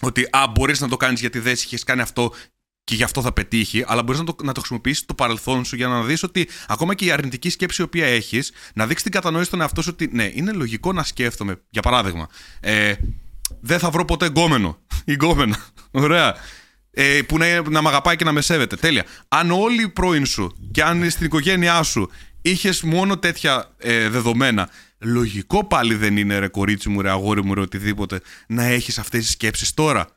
ότι α, μπορείς να το κάνεις γιατί δεν έχει κάνει αυτό και γι' αυτό θα πετύχει, αλλά μπορείς να το, να το χρησιμοποιήσεις το παρελθόν σου για να δεις ότι ακόμα και η αρνητική σκέψη η οποία έχεις, να δείξεις την κατανόηση στον εαυτό σου ότι ναι, είναι λογικό να σκέφτομαι. Για παράδειγμα, ε, δεν θα βρω ποτέ εγκόμενο ή γκόμενα. Ωραία. Ε, που να, να με αγαπάει και να με σέβεται. Τέλεια. Αν όλοι οι πρώην σου και αν στην οικογένειά σου είχες μόνο τέτοια ε, δεδομένα Λογικό πάλι δεν είναι ρε κορίτσι μου, ρε αγόρι μου, ρε οτιδήποτε, να έχεις αυτές τις σκέψεις τώρα.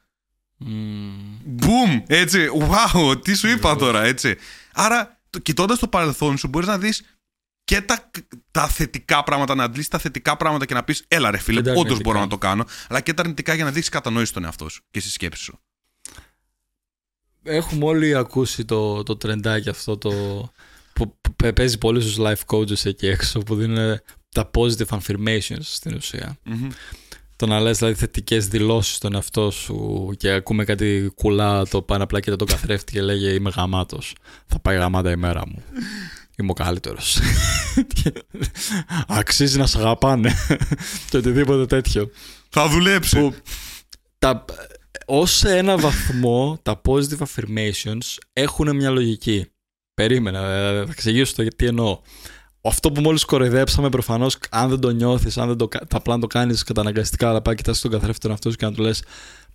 Μπουμ! Έτσι. Wow, τι σου είπα τώρα, έτσι. Άρα, κοιτώντας το παρελθόν σου, μπορείς να δεις και τα, τα θετικά πράγματα, να αντλήσει τα θετικά πράγματα και να πεις: Έλα, ρε φίλε, όντως μπορώ να το κάνω. Αλλά και τα αρνητικά για να δείξει κατανόηση στον εαυτό σου και στη σκέψη σου. Έχουμε όλοι ακούσει το, το τρεντάκι αυτό το. που παίζει πολύ στους life coaches εκεί έξω που δίνουν τα positive affirmations στην ουσια Το να λες δηλαδή θετικές δηλώσεις στον εαυτό σου και ακούμε κάτι κουλά το πάνω απλά και το καθρέφτη και λέγε Είμαι γαμάτος. Θα πάει γαμάτα η μέρα μου. Είμαι ο καλύτερος. Αξίζει να σε αγαπάνε. και οτιδήποτε τέτοιο. Θα δουλέψει. Που τα, ως ένα βαθμό τα positive affirmations έχουν μια λογική. Περίμενα, ε, θα εξηγήσω το τι εννοώ. Αυτό που μόλις κοροϊδέψαμε, προφανώς, αν δεν το νιώθεις, αν δεν το, απλά το κάνεις καταναγκαστικά, αλλά πάει κοιτάς τον καθρέφτη αυτό και να του λες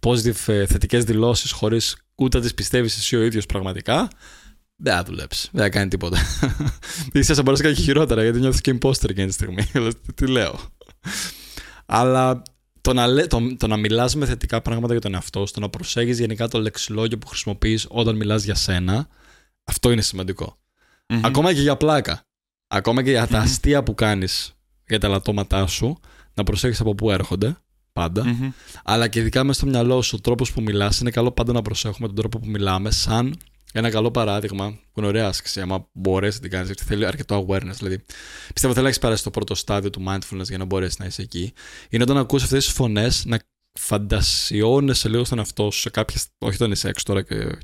positive ε, θετικές δηλώσεις χωρίς ούτε να τις πιστεύεις εσύ ο ίδιος πραγματικά, δεν θα δουλέψεις. Δεν θα κάνει τίποτα. σα μπορεί να κάνει χειρότερα γιατί νιώθεις και imposter εκείνη τη στιγμή. τι λέω. Αλλά το να, το, το να μιλάς με θετικά πράγματα για τον εαυτό σου, το να προσέχεις γενικά το λεξιλόγιο που χρησιμοποιείς όταν μιλάς για σένα, αυτό είναι Ακόμα και για πλάκα. Ακόμα και για τα αστεία που κάνεις για τα λατώματά σου, να προσέχεις από πού έρχονται, Αλλά και ειδικά μέσα στο μυαλό σου, ο τρόπος που μιλάς, είναι καλό πάντα να προσέχουμε τον τρόπο που μιλάμε, σαν ένα καλό παράδειγμα, που είναι ωραία άσκηση, άμα μπορέσει να την κάνεις, γιατί θέλει αρκετό awareness. Δηλαδή, πιστεύω θέλει να έχεις περάσει το πρώτο στάδιο του mindfulness για να μπορέσεις να είσαι εκεί. Είναι όταν ακούς αυτές τις φωνές να φαντασιώνεσαι λίγο στον εαυτό σου σε κάποιε. Όχι όταν είσαι έξω τώρα και.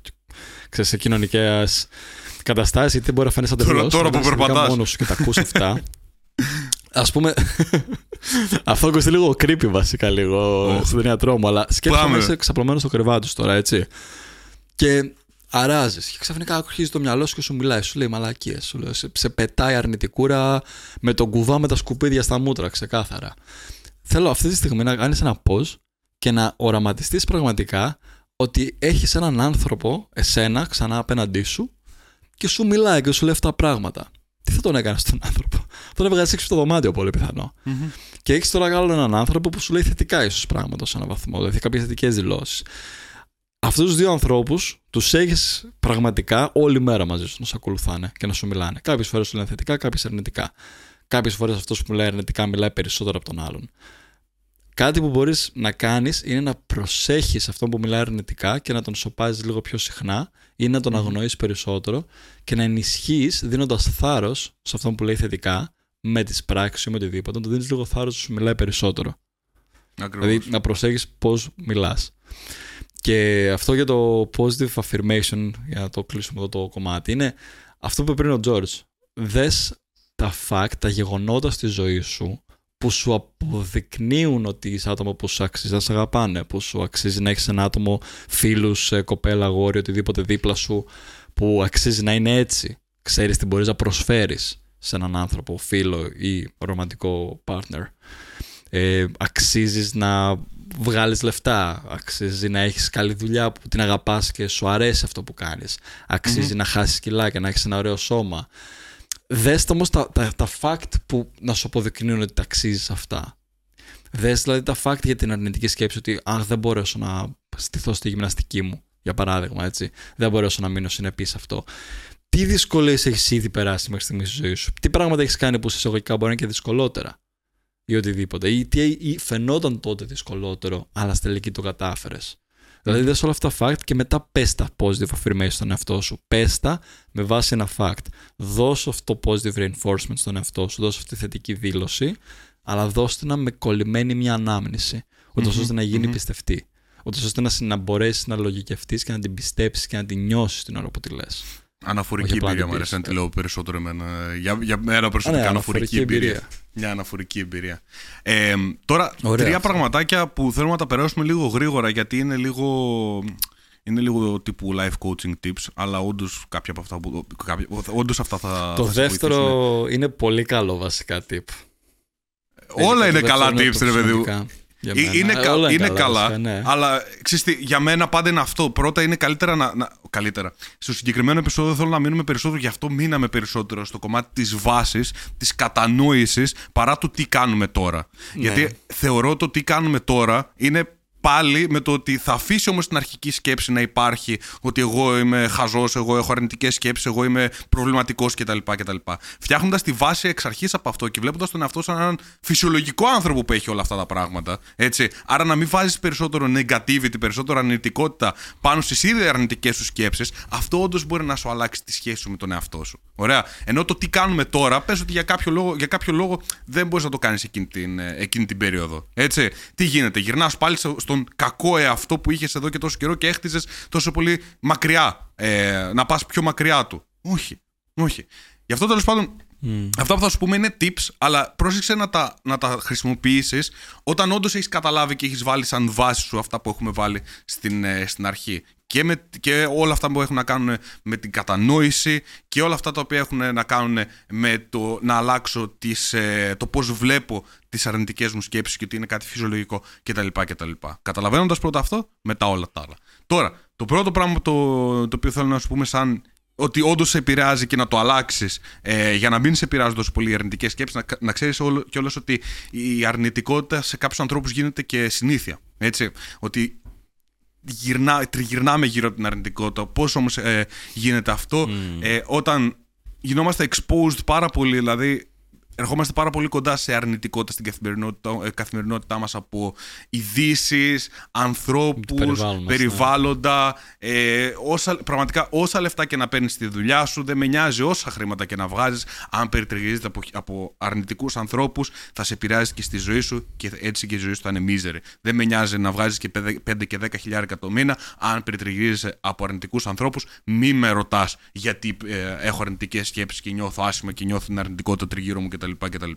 ξέρεις, σε κοινωνικές καταστάσεις, γιατί μπορεί να φανεί αντελώ. Τώρα, τώρα που περπατάς. μόνος σου και τα ακούς αυτά. Α πούμε. αυτό ακούστε λίγο creepy βασικά λίγο oh. στον ιατρό μου, αλλά σκέφτομαι να είσαι ξαπλωμένος στο κρεβάτι τώρα, έτσι. Και αράζεις. Και ξαφνικά αρχίζει το μυαλό σου και σου μιλάει. Σου λέει μαλακίες. Σου λέει, σε, πετάει αρνητικούρα με τον κουβά με τα σκουπίδια στα μούτρα, ξεκάθαρα. Θέλω αυτή τη στιγμή να κάνεις ένα πώ και να οραματιστείς πραγματικά ότι έχεις έναν άνθρωπο, εσένα, ξανά απέναντί σου και σου μιλάει και σου λέει αυτά τα πράγματα. Τι θα τον έκανες στον άνθρωπο; Τον έβγαλες έξω στο δωμάτιο, πολύ πιθανό. Mm-hmm. Και έχεις τώρα άλλο έναν άνθρωπο που σου λέει θετικά ίσως πράγματα σε έναν βαθμό, δηλαδή κάποιες θετικές δηλώσεις αυτούς τους δύο ανθρώπους τους έχεις πραγματικά όλη μέρα μαζί σου να σε ακολουθάνε και να σου μιλάνε. Κάποιες φορές σου λένε θετικά, κάποιες αρνητικά. Κάποιες φορές αυτός που μιλάει αρνητικά μιλάει περισσότερο από τον άλλον. Κάτι που μπορείς να κάνεις είναι να προσέχεις αυτό που μιλάει αρνητικά και να τον σοπάζεις λίγο πιο συχνά ή να τον αγνοεί περισσότερο και να ενισχύεις δίνοντας θάρρος σε αυτό που λέει θετικά με τις πράξεις ή με οτιδήποτε. Να του δίνεις λίγο θάρρος σου μιλάει περισσότερο. Ακριβώς. Δηλαδή να προσέχεις πώς μιλάς. Και αυτό για το positive affirmation, για να το κλείσουμε εδώ το κομμάτι, είναι αυτό που είπε πριν ο George. Δες τα fact, τα γεγονότα στη ζωή σου που σου αποδεικνύουν ότι είσαι άτομο που σου αξίζει να σε αγαπάνε, που σου αξίζει να έχεις ένα άτομο, φίλους, ε, κοπέλα, γόρι, οτιδήποτε δίπλα σου, που αξίζει να είναι έτσι. Ξέρεις τι μπορείς να προσφέρεις σε έναν άνθρωπο, φίλο ή ρομαντικό partner. Ε, αξίζεις να βγάλεις λεφτά, αξίζει να έχεις καλή δουλειά που την αγαπάς και σου αρέσει αυτό που κάνεις, να χάσεις κιλά και να έχεις ένα ωραίο σώμα. Δες όμως τα, τα, τα fact που να σου αποδεικνύουν ότι τα αξίζει αυτά. Δες δηλαδή τα fact για την αρνητική σκέψη ότι αν δεν μπορέσω να στηθώ στη γυμναστική μου, για παράδειγμα, έτσι, δεν μπορέσω να μείνω συνεπής σε αυτό. Τι δυσκολίες έχεις ήδη περάσει μέχρι στιγμής στη ζωή σου, τι πράγματα έχεις κάνει που σε εισαγωγικά μπορεί να είναι και δυσκολότερα ή οτιδήποτε; Ή τι ή φαινόταν τότε δυσκολότερο, αλλά στη τελική το κατάφερες; Δηλαδή, δες όλα αυτά τα fact και μετά πες τα positive affirmation στον εαυτό σου. Πες τα με βάση ένα fact. Δώσ' αυτό positive reinforcement στον εαυτό σου, δώσ' αυτή τη θετική δήλωση, αλλά δώστε να με κολλημένη μια ανάμνηση, ούτως ώστε να γίνει mm-hmm. πιστευτή. Ούτως ώστε να, να μπορέσει να λογικευτείς και να την πιστέψεις και να την νιώσεις την ώρα που τη λες. Αναφορική εμπειρία μου αρέσει να τη λέω περισσότερο εμένα. Για, για μένα προσωπικά ναι, αναφορική, εμπειρία. εμπειρία. Μια αναφορική εμπειρία. Ε, τώρα, Ωραία, τρία αυτό. πραγματάκια που θέλουμε να τα περάσουμε λίγο γρήγορα γιατί είναι λίγο. Είναι λίγο τύπου life coaching tips, αλλά όντως κάποια από αυτά, που, κάποια, όντως αυτά θα. Το θα δεύτερο είναι πολύ καλό βασικά tip. Όλα είναι καλά tips, ρε παιδί μου. Ε, είναι, κα, είναι καλά, ναι. αλλά ξέρεις για μένα πάντα είναι αυτό. Πρώτα είναι καλύτερα να, να. Καλύτερα. Στο συγκεκριμένο επεισόδιο θέλω να μείνουμε περισσότερο, γι' αυτό μείναμε περισσότερο στο κομμάτι της βάσης, της κατανόησης, παρά το τι κάνουμε τώρα. Ναι. Γιατί θεωρώ το τι κάνουμε τώρα είναι πάλι με το ότι θα αφήσει όμως την αρχική σκέψη να υπάρχει ότι εγώ είμαι χαζός, εγώ έχω αρνητικές σκέψεις, εγώ είμαι προβληματικός κτλ. κτλ. Φτιάχνοντας τη βάση εξ αρχής από αυτό και βλέποντας τον εαυτό σαν έναν φυσιολογικό άνθρωπο που έχει όλα αυτά τα πράγματα. Έτσι. Άρα να μην βάζεις περισσότερο negativity, περισσότερο αρνητικότητα πάνω στις ήδη αρνητικές σου σκέψεις, αυτό όντως μπορεί να σου αλλάξει τη σχέση σου με τον εαυτό σου. Ωραία. Ενώ το τι κάνουμε τώρα, πες ότι για κάποιο λόγο, για κάποιο λόγο δεν μπορείς να το κάνεις εκείνη την, ε, εκείνη την περίοδο. Έτσι. Τι γίνεται, γυρνάς πάλι στον κακό εαυτό που είχες εδώ και τόσο καιρό και έχτιζες τόσο πολύ μακριά. Ε, να πας πιο μακριά του. Όχι. Όχι. Γι' αυτό τέλος πάντων Mm. Αυτά που θα σου πούμε είναι tips, αλλά πρόσεξε να τα, να τα χρησιμοποιήσεις όταν όντως έχεις καταλάβει και έχεις βάλει σαν βάση σου αυτά που έχουμε βάλει στην, ε, στην αρχή. Και, με, και όλα αυτά που έχουν να κάνουν με την κατανόηση και όλα αυτά τα οποία έχουν να κάνουν με το να αλλάξω τις, ε, το πώς βλέπω τις αρνητικές μου σκέψεις και ότι είναι κάτι φυσιολογικό κτλ. κτλ. Καταλαβαίνοντας πρώτα αυτό, μετά όλα τα άλλα. Τώρα, το πρώτο πράγμα το, το οποίο θέλω να σου πούμε σαν ότι όντως σε επηρεάζει και να το αλλάξεις ε, για να μην σε επηρεάζουν τόσο πολύ οι αρνητικές σκέψεις, να, να ξέρεις κιόλας ότι η αρνητικότητα σε κάποιους ανθρώπους γίνεται και συνήθεια. Έτσι, ότι γυρνά, τριγυρνάμε γύρω από την αρνητικότητα. Πώς όμως ε, γίνεται αυτό, ε, όταν γινόμαστε exposed πάρα πολύ, δηλαδή ερχόμαστε πάρα πολύ κοντά σε αρνητικότητα στην καθημερινότητα, ε, καθημερινότητά μας από ειδήσεις, ανθρώπους, ναι. περιβάλλοντα, ε, όσα, πραγματικά όσα λεφτά και να παίρνεις στη δουλειά σου, δεν με νοιάζει όσα χρήματα και να βγάζεις, αν περιτριγίζεται από, από αρνητικούς ανθρώπους, θα σε επηρεάζει και στη ζωή σου και έτσι και η ζωή σου θα είναι μίζερη. Δεν με νοιάζει να βγάζεις και 5 και 10 χιλιάρικα το μήνα, αν περιτριγίζεσαι από αρνητικούς ανθρώπους, μη με ρωτάς γιατί ε, έχω αρνητικές σκέψεις και νιώθω άσχημα και νιώθω την αρνητικότητα τριγύρω μου κτλ κτλ.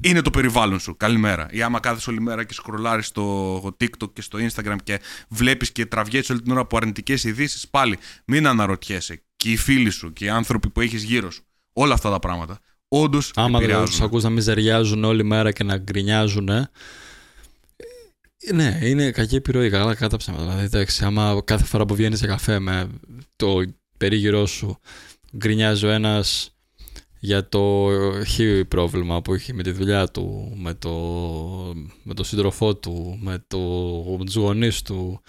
Είναι το περιβάλλον σου. Καλημέρα. Ή άμα κάθεσαι όλη μέρα και σκρολάρεις στο TikTok και στο Instagram και βλέπεις και τραβιέσαι όλη την ώρα από αρνητικές ειδήσεις, πάλι μην αναρωτιέσαι. Και οι φίλοι σου και οι άνθρωποι που έχεις γύρω σου. Όλα αυτά τα πράγματα. Όντως Άμα δεν τους ακούς να μιζεριάζουν όλη μέρα και να γκρινιάζουν, ε, ναι, είναι κακή επιρροή. Καλά, κατά ψέματα. Δηλαδή, εντάξει, άμα κάθε φορά που βγαίνεις σε καφέ με το περίγυρό σου γκρινιάζει ο ένας για το χίλιο πρόβλημα που έχει με τη δουλειά του, με το, με το σύντροφό του, με, το, με τους γονείς του,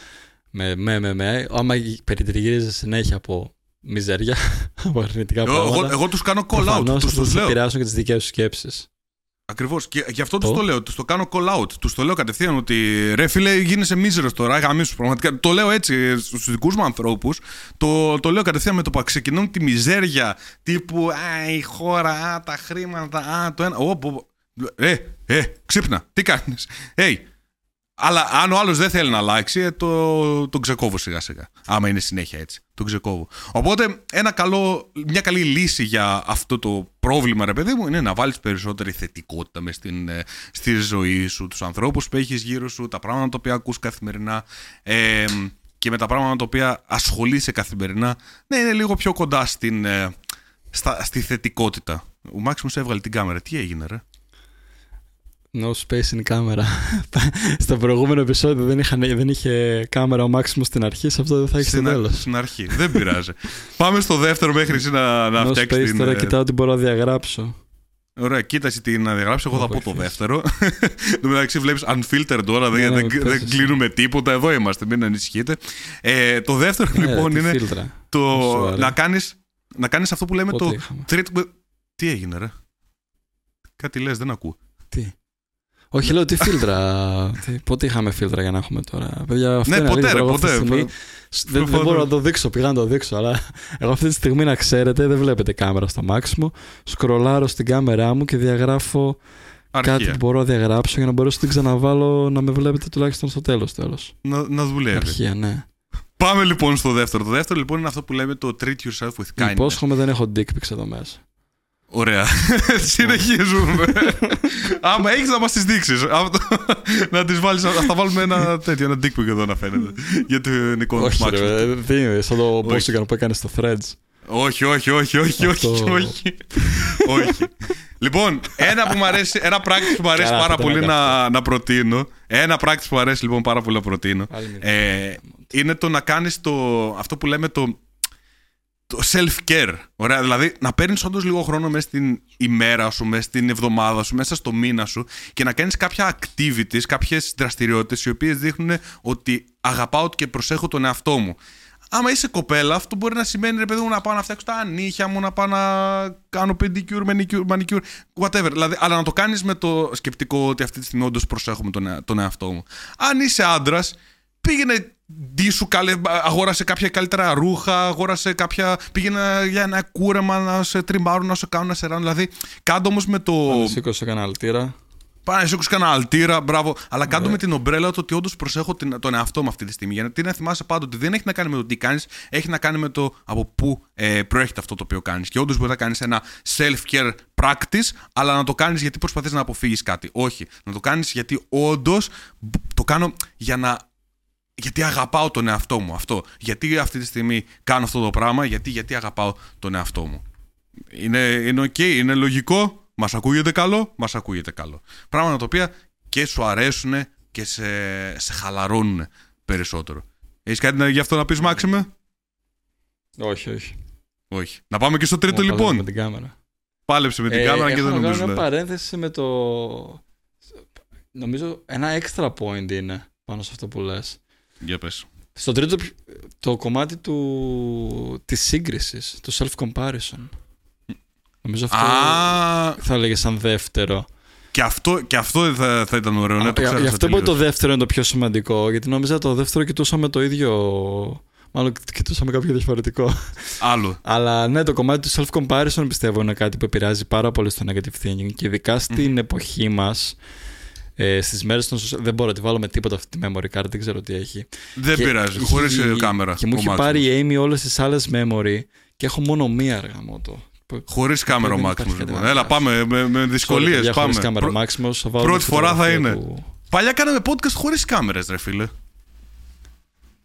με, με, με, με. Άμα περιτριγύριζε συνέχεια από μιζέρια, από αρνητικά πράγματα. Εγώ, εγώ τους κάνω call out, τους, τους λέω. επηρεάσουν και τις δικές σου σκέψεις. Ακριβώς. Και γι' αυτό τους το λέω. Τους το κάνω call out. Τους το λέω κατευθείαν ότι ρε φίλε, γίνεσαι μίζερος τώρα. Γαμίσου πραγματικά. Το λέω έτσι στους δικούς μου ανθρώπους. Το, το λέω κατευθείαν με το που ξεκινούν τη μιζέρια τύπου Α, η χώρα, α, τα χρήματα, α, το ένα. Ω, ε, ε, ξύπνα. Τι κάνεις; Hey, αλλά αν ο άλλος δεν θέλει να αλλάξει, ε, το, τον ξεκόβω σιγά σιγά. Άμα είναι συνέχεια έτσι. Τον ξεκόβω. Οπότε ένα καλό, μια καλή λύση για αυτό το πρόβλημα, ρε παιδί μου, είναι να βάλεις περισσότερη θετικότητα μες στην, ε, στη ζωή σου, τους ανθρώπους που έχεις γύρω σου, τα πράγματα τα οποία ακούς καθημερινά. Ε, και με τα πράγματα τα οποία ασχολείσαι καθημερινά, να είναι λίγο πιο κοντά στην, ε, στα, στη θετικότητα. Ο Μάξιμος έβγαλε την κάμερα. Τι έγινε, ρε; No space in camera. στο προηγούμενο επεισόδιο δεν, είχα, δεν είχε κάμερα ο Maximus στην αρχή, σε αυτό δεν θα έχεις στο τέλος. Στην αρχή. δεν πειράζει. Πάμε στο δεύτερο μέχρι εσύ να, να no φτιάξεις την. Τώρα ε, κοιτάω τι μπορώ να διαγράψω. Ωραία, κοίτασε τι να διαγράψω. Εγώ θα πω το δεύτερο. Εν τω μεταξύ, βλέπεις unfiltered τώρα, ναι, δεν, ναι, δεν κλείνουμε τίποτα. Εδώ είμαστε, μην ανησυχείτε. Ε, το δεύτερο ναι, λοιπόν είναι το να κάνει να κάνεις αυτό που λέμε το. Τι έγινε, ρε; Κάτι λες, δεν ακούω. Τι. Όχι, λέω τι φίλτρα. πότε είχαμε φίλτρα για να έχουμε τώρα; Παιδιά, αυτό ναι, είναι ποτέ, ρε, ποτέ. Στιγμή, δεν, δεν, μπορώ να το δείξω, πήγα να το δείξω. Αλλά εγώ αυτή τη στιγμή να ξέρετε, δεν βλέπετε κάμερα στο μάξιμο. Σκρολάρω στην κάμερά μου και διαγράφω Αρχεία. κάτι που μπορώ να διαγράψω για να μπορέσω να την ξαναβάλω να με βλέπετε τουλάχιστον στο τέλος. Τέλος. Να, να δουλεύει. Αρχεία, ναι. Πάμε λοιπόν στο δεύτερο. Το δεύτερο λοιπόν είναι αυτό που λέμε το treat yourself with kindness. Υπόσχομαι δεν έχω dick pics εδώ μέσα. Ωραία. Συνεχίζουμε. Άμα έχεις να μας τις δείξεις. να τις βάλεις. Θα βάλουμε ένα τέτοιο, ένα dick εδώ να φαίνεται. Για την εικόνα του Μάξου. Δεν είναι σαν το Bosigan που έκανε στο Threads. Όχι, όχι, όχι, όχι, όχι, όχι. όχι. Λοιπόν, ένα, που μου αρέσει, ένα practice που μου αρέσει πάρα πολύ να, να προτείνω. Ένα practice που μου αρέσει λοιπόν πάρα πολύ να προτείνω. Ε, είναι το να κάνεις το, αυτό που λέμε το το self-care. Ωραία, δηλαδή να παίρνεις όντως λίγο χρόνο μέσα στην ημέρα σου, μέσα στην εβδομάδα σου, μέσα στο μήνα σου και να κάνεις κάποια activities, κάποιες δραστηριότητες οι οποίες δείχνουν ότι αγαπάω και προσέχω τον εαυτό μου. Άμα είσαι κοπέλα, αυτό μπορεί να σημαίνει ρε παιδί μου να πάω να φτιάξω τα νύχια μου, να πάω να κάνω pedicure, manicure, manicure, whatever. Δηλαδή, αλλά να το κάνεις με το σκεπτικό ότι αυτή τη στιγμή όντως προσέχω τον, ε, τον εαυτό μου. Αν είσαι άντρας, πήγαινε ντύσου, καλέ, αγόρασε κάποια καλύτερα ρούχα, αγόρασε κάποια. πήγαινε για ένα κούρεμα να σε τριμάρουν, να σε κάνουν να σε ράνουν. Δηλαδή, κάτω όμως με το. Σήκωσε κανένα αλτήρα. Πάνε σε κανένα αλτήρα, μπράβο. Αλλά κάτω με την ομπρέλα το ότι όντως προσέχω τον εαυτό μου αυτή τη στιγμή. Γιατί να θυμάσαι πάντα ότι δεν έχει να κάνει με το τι κάνεις, έχει να κάνει με το από πού ε, προέρχεται αυτό το οποίο κάνεις. Και όντως μπορεί να κάνεις ένα self-care practice, αλλά να το κάνεις γιατί προσπαθείς να αποφύγεις κάτι. Όχι. Να το κάνεις γιατί όντως το κάνω για να γιατί αγαπάω τον εαυτό μου αυτό. Γιατί αυτή τη στιγμή κάνω αυτό το πράγμα, γιατί, γιατί αγαπάω τον εαυτό μου. Είναι, είναι ok, είναι λογικό, μας ακούγεται καλό, μας ακούγεται καλό. Πράγματα τα οποία και σου αρέσουν και σε, σε χαλαρώνουν περισσότερο. Έχεις κάτι γι' αυτό να πεις, Μάξιμε; Όχι, όχι. Όχι. Να πάμε και στο τρίτο λοιπόν. Με την κάμερα. Πάλεψε με την ε, κάμερα και δεν νομίζω. Έχω μια παρένθεση με το. Νομίζω ένα extra point είναι πάνω σε αυτό που λες. Για πες. Στο τρίτο, το κομμάτι του, της σύγκρισης, του self-comparison. Νομίζω αυτό Α... θα έλεγε σαν δεύτερο. Και αυτό, και αυτό θα, θα ήταν ωραίο, ναι, το Γι' αυτό που το δεύτερο είναι το πιο σημαντικό, γιατί νόμιζα το δεύτερο κοιτούσαμε το ίδιο... Μάλλον κοιτούσαμε κάποιο διαφορετικό. Άλλο. Αλλά ναι, το κομμάτι του self-comparison πιστεύω είναι κάτι που επηρεάζει πάρα πολύ στο negative thinking και ειδικά στην εποχή μας ε, Στις μέρες των Δεν μπορώ να τη βάλω με τίποτα αυτή τη memory card, δεν ξέρω τι έχει. Δεν και, πειράζει, χωρίς κάμερα. Και μου έχει πάρει η Amy όλες τις άλλες memory και έχω μόνο μία αργά μότο. Χωρίς κάμερα ο Μάξιμος. Λοιπόν. Έλα, πάμε με, με δυσκολίες. Πάμε. κάμερα ο Μάξιμος. Πρώτη φορά θα είναι. Που... Παλιά κάναμε podcast χωρίς κάμερες, ρε φίλε.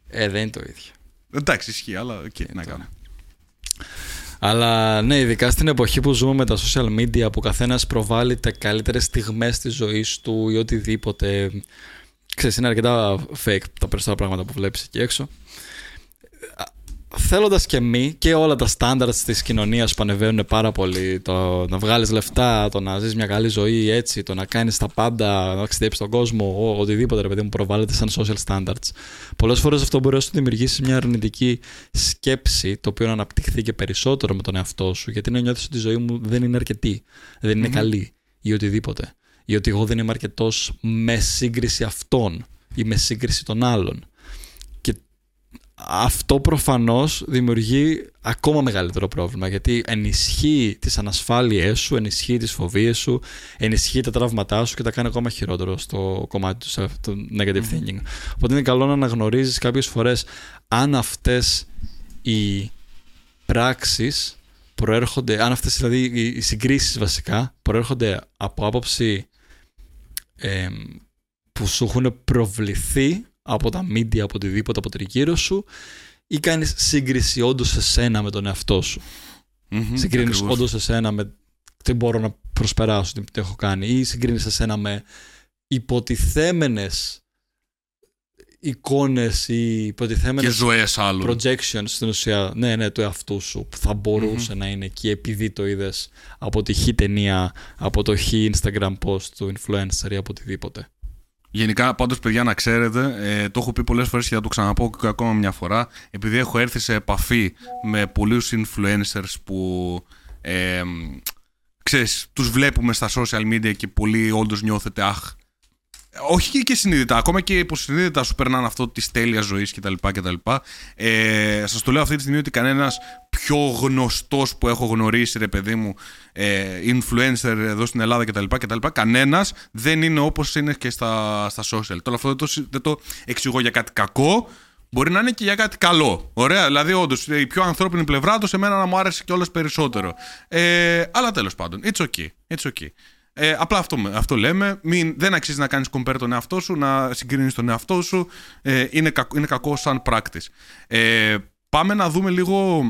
Ε, δεν είναι το ίδιο. Εντάξει, ισχύει, αλλά ok, okay, να κάνω. Αλλά ναι, ειδικά στην εποχή που ζούμε με τα social media που καθένας προβάλλει τις καλύτερες στιγμές της ζωής του ή οτιδήποτε. Ξέρεις, είναι αρκετά fake τα περισσότερα πράγματα που βλέπεις εκεί έξω θέλοντας και μη και όλα τα standards της κοινωνίας που ανεβαίνουν πάρα πολύ το να βγάλεις λεφτά, το να ζεις μια καλή ζωή έτσι, το να κάνεις τα πάντα, να ταξιδέψεις τον κόσμο, ο, οτιδήποτε ρε παιδί μου προβάλλεται σαν social standards. Πολλές φορές αυτό μπορεί να σου δημιουργήσεις μια αρνητική σκέψη το οποίο να αναπτυχθεί και περισσότερο με τον εαυτό σου γιατί να νιώθεις ότι η ζωή μου δεν είναι αρκετή, δεν ειναι καλή ή οτιδήποτε. Ή ότι εγώ δεν είμαι αρκετός με σύγκριση αυτών ή με σύγκριση των άλλων αυτό προφανώς δημιουργεί ακόμα μεγαλύτερο πρόβλημα γιατί ενισχύει τις ανασφάλειές σου, ενισχύει τις φοβίες σου, ενισχύει τα τραύματά σου και τα κάνει ακόμα χειρότερο στο κομμάτι του, του negative thinking. Οπότε είναι καλό να αναγνωρίζεις κάποιες φορές αν αυτές οι πράξεις προέρχονται, αν αυτές δηλαδή οι συγκρίσεις βασικά προέρχονται από άποψη ε, που σου έχουν προβληθεί από τα media, από οτιδήποτε από τριγύρω σου ή κάνεις σύγκριση όντως εσένα με τον εαυτό σου; Mm-hmm, Συγκρίνεις όντως εσένα με τι μπορώ να προσπεράσω, τι έχω κάνει ή συγκρίνεις εσένα με υποτιθέμενες εικόνες ή υποτιθέμενες και ζωές άλλων. projections στην ουσία ναι, ναι, του εαυτού σου που θα μπορούσε να είναι εκεί επειδή το είδες από τη χ ταινία, από το χ Instagram post του influencer ή από οτιδήποτε. Γενικά, πάντως, παιδιά, να ξέρετε, ε, το έχω πει πολλές φορές και θα το ξαναπώ και ακόμα μια φορά. Επειδή έχω έρθει σε επαφή με πολλούς influencers που. Ε, ξέρεις, τους βλέπουμε στα social media και πολλοί όντως νιώθετε αχ, όχι και συνείδητα, ακόμα και υποσυνείδητα σου περνάνε αυτό της τέλειας ζωής κτλ. κτλ. Ε, Σας το λέω αυτή τη στιγμή ότι κανένας πιο γνωστός που έχω γνωρίσει, ρε παιδί μου, ε, influencer εδώ στην Ελλάδα κτλ. κτλ Κανένας δεν είναι όπως είναι και στα, στα social. Τώρα αυτό δεν το, δεν το εξηγώ για κάτι κακό. Μπορεί να είναι και για κάτι καλό. Ωραία. Δηλαδή, όντως, η πιο ανθρώπινη πλευρά του σε μένα να μου άρεσε κιόλας περισσότερο. Ε, αλλά τέλος πάντων, it's okay. It's okay. Ε, απλά αυτό, αυτό λέμε. Μην, δεν αξίζει να κάνεις compare τον εαυτό σου, να συγκρίνεις τον εαυτό σου. Ε, είναι, κακό, είναι κακό σαν πράκτης. Ε, πάμε να δούμε λίγο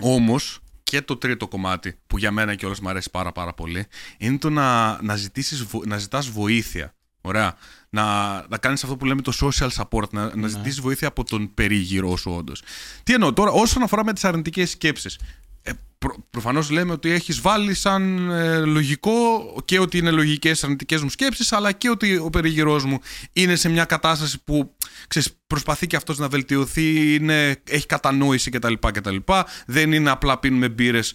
όμως και το τρίτο κομμάτι που για μένα κιόλας μου αρέσει πάρα πάρα πολύ είναι το να, να, ζητήσεις, να ζητάς βοήθεια. Ωραία. Να, να κάνεις αυτό που λέμε το social support, να, να Ναι. ζητήσεις βοήθεια από τον περίγυρό σου, όντως. Τι εννοώ τώρα, όσον αφορά με τις αρνητικές σκέψεις. Ε, προ, Προφανώς λέμε ότι έχεις βάλει σαν ε, λογικό και ότι είναι λογικές αρνητικές μου σκέψεις, αλλά και ότι ο περίγυρός μου είναι σε μια κατάσταση που ξέρεις, προσπαθεί και αυτός να βελτιωθεί, είναι, έχει κατανόηση κτλ, κτλ. Δεν είναι απλά πίνουμε μπύρες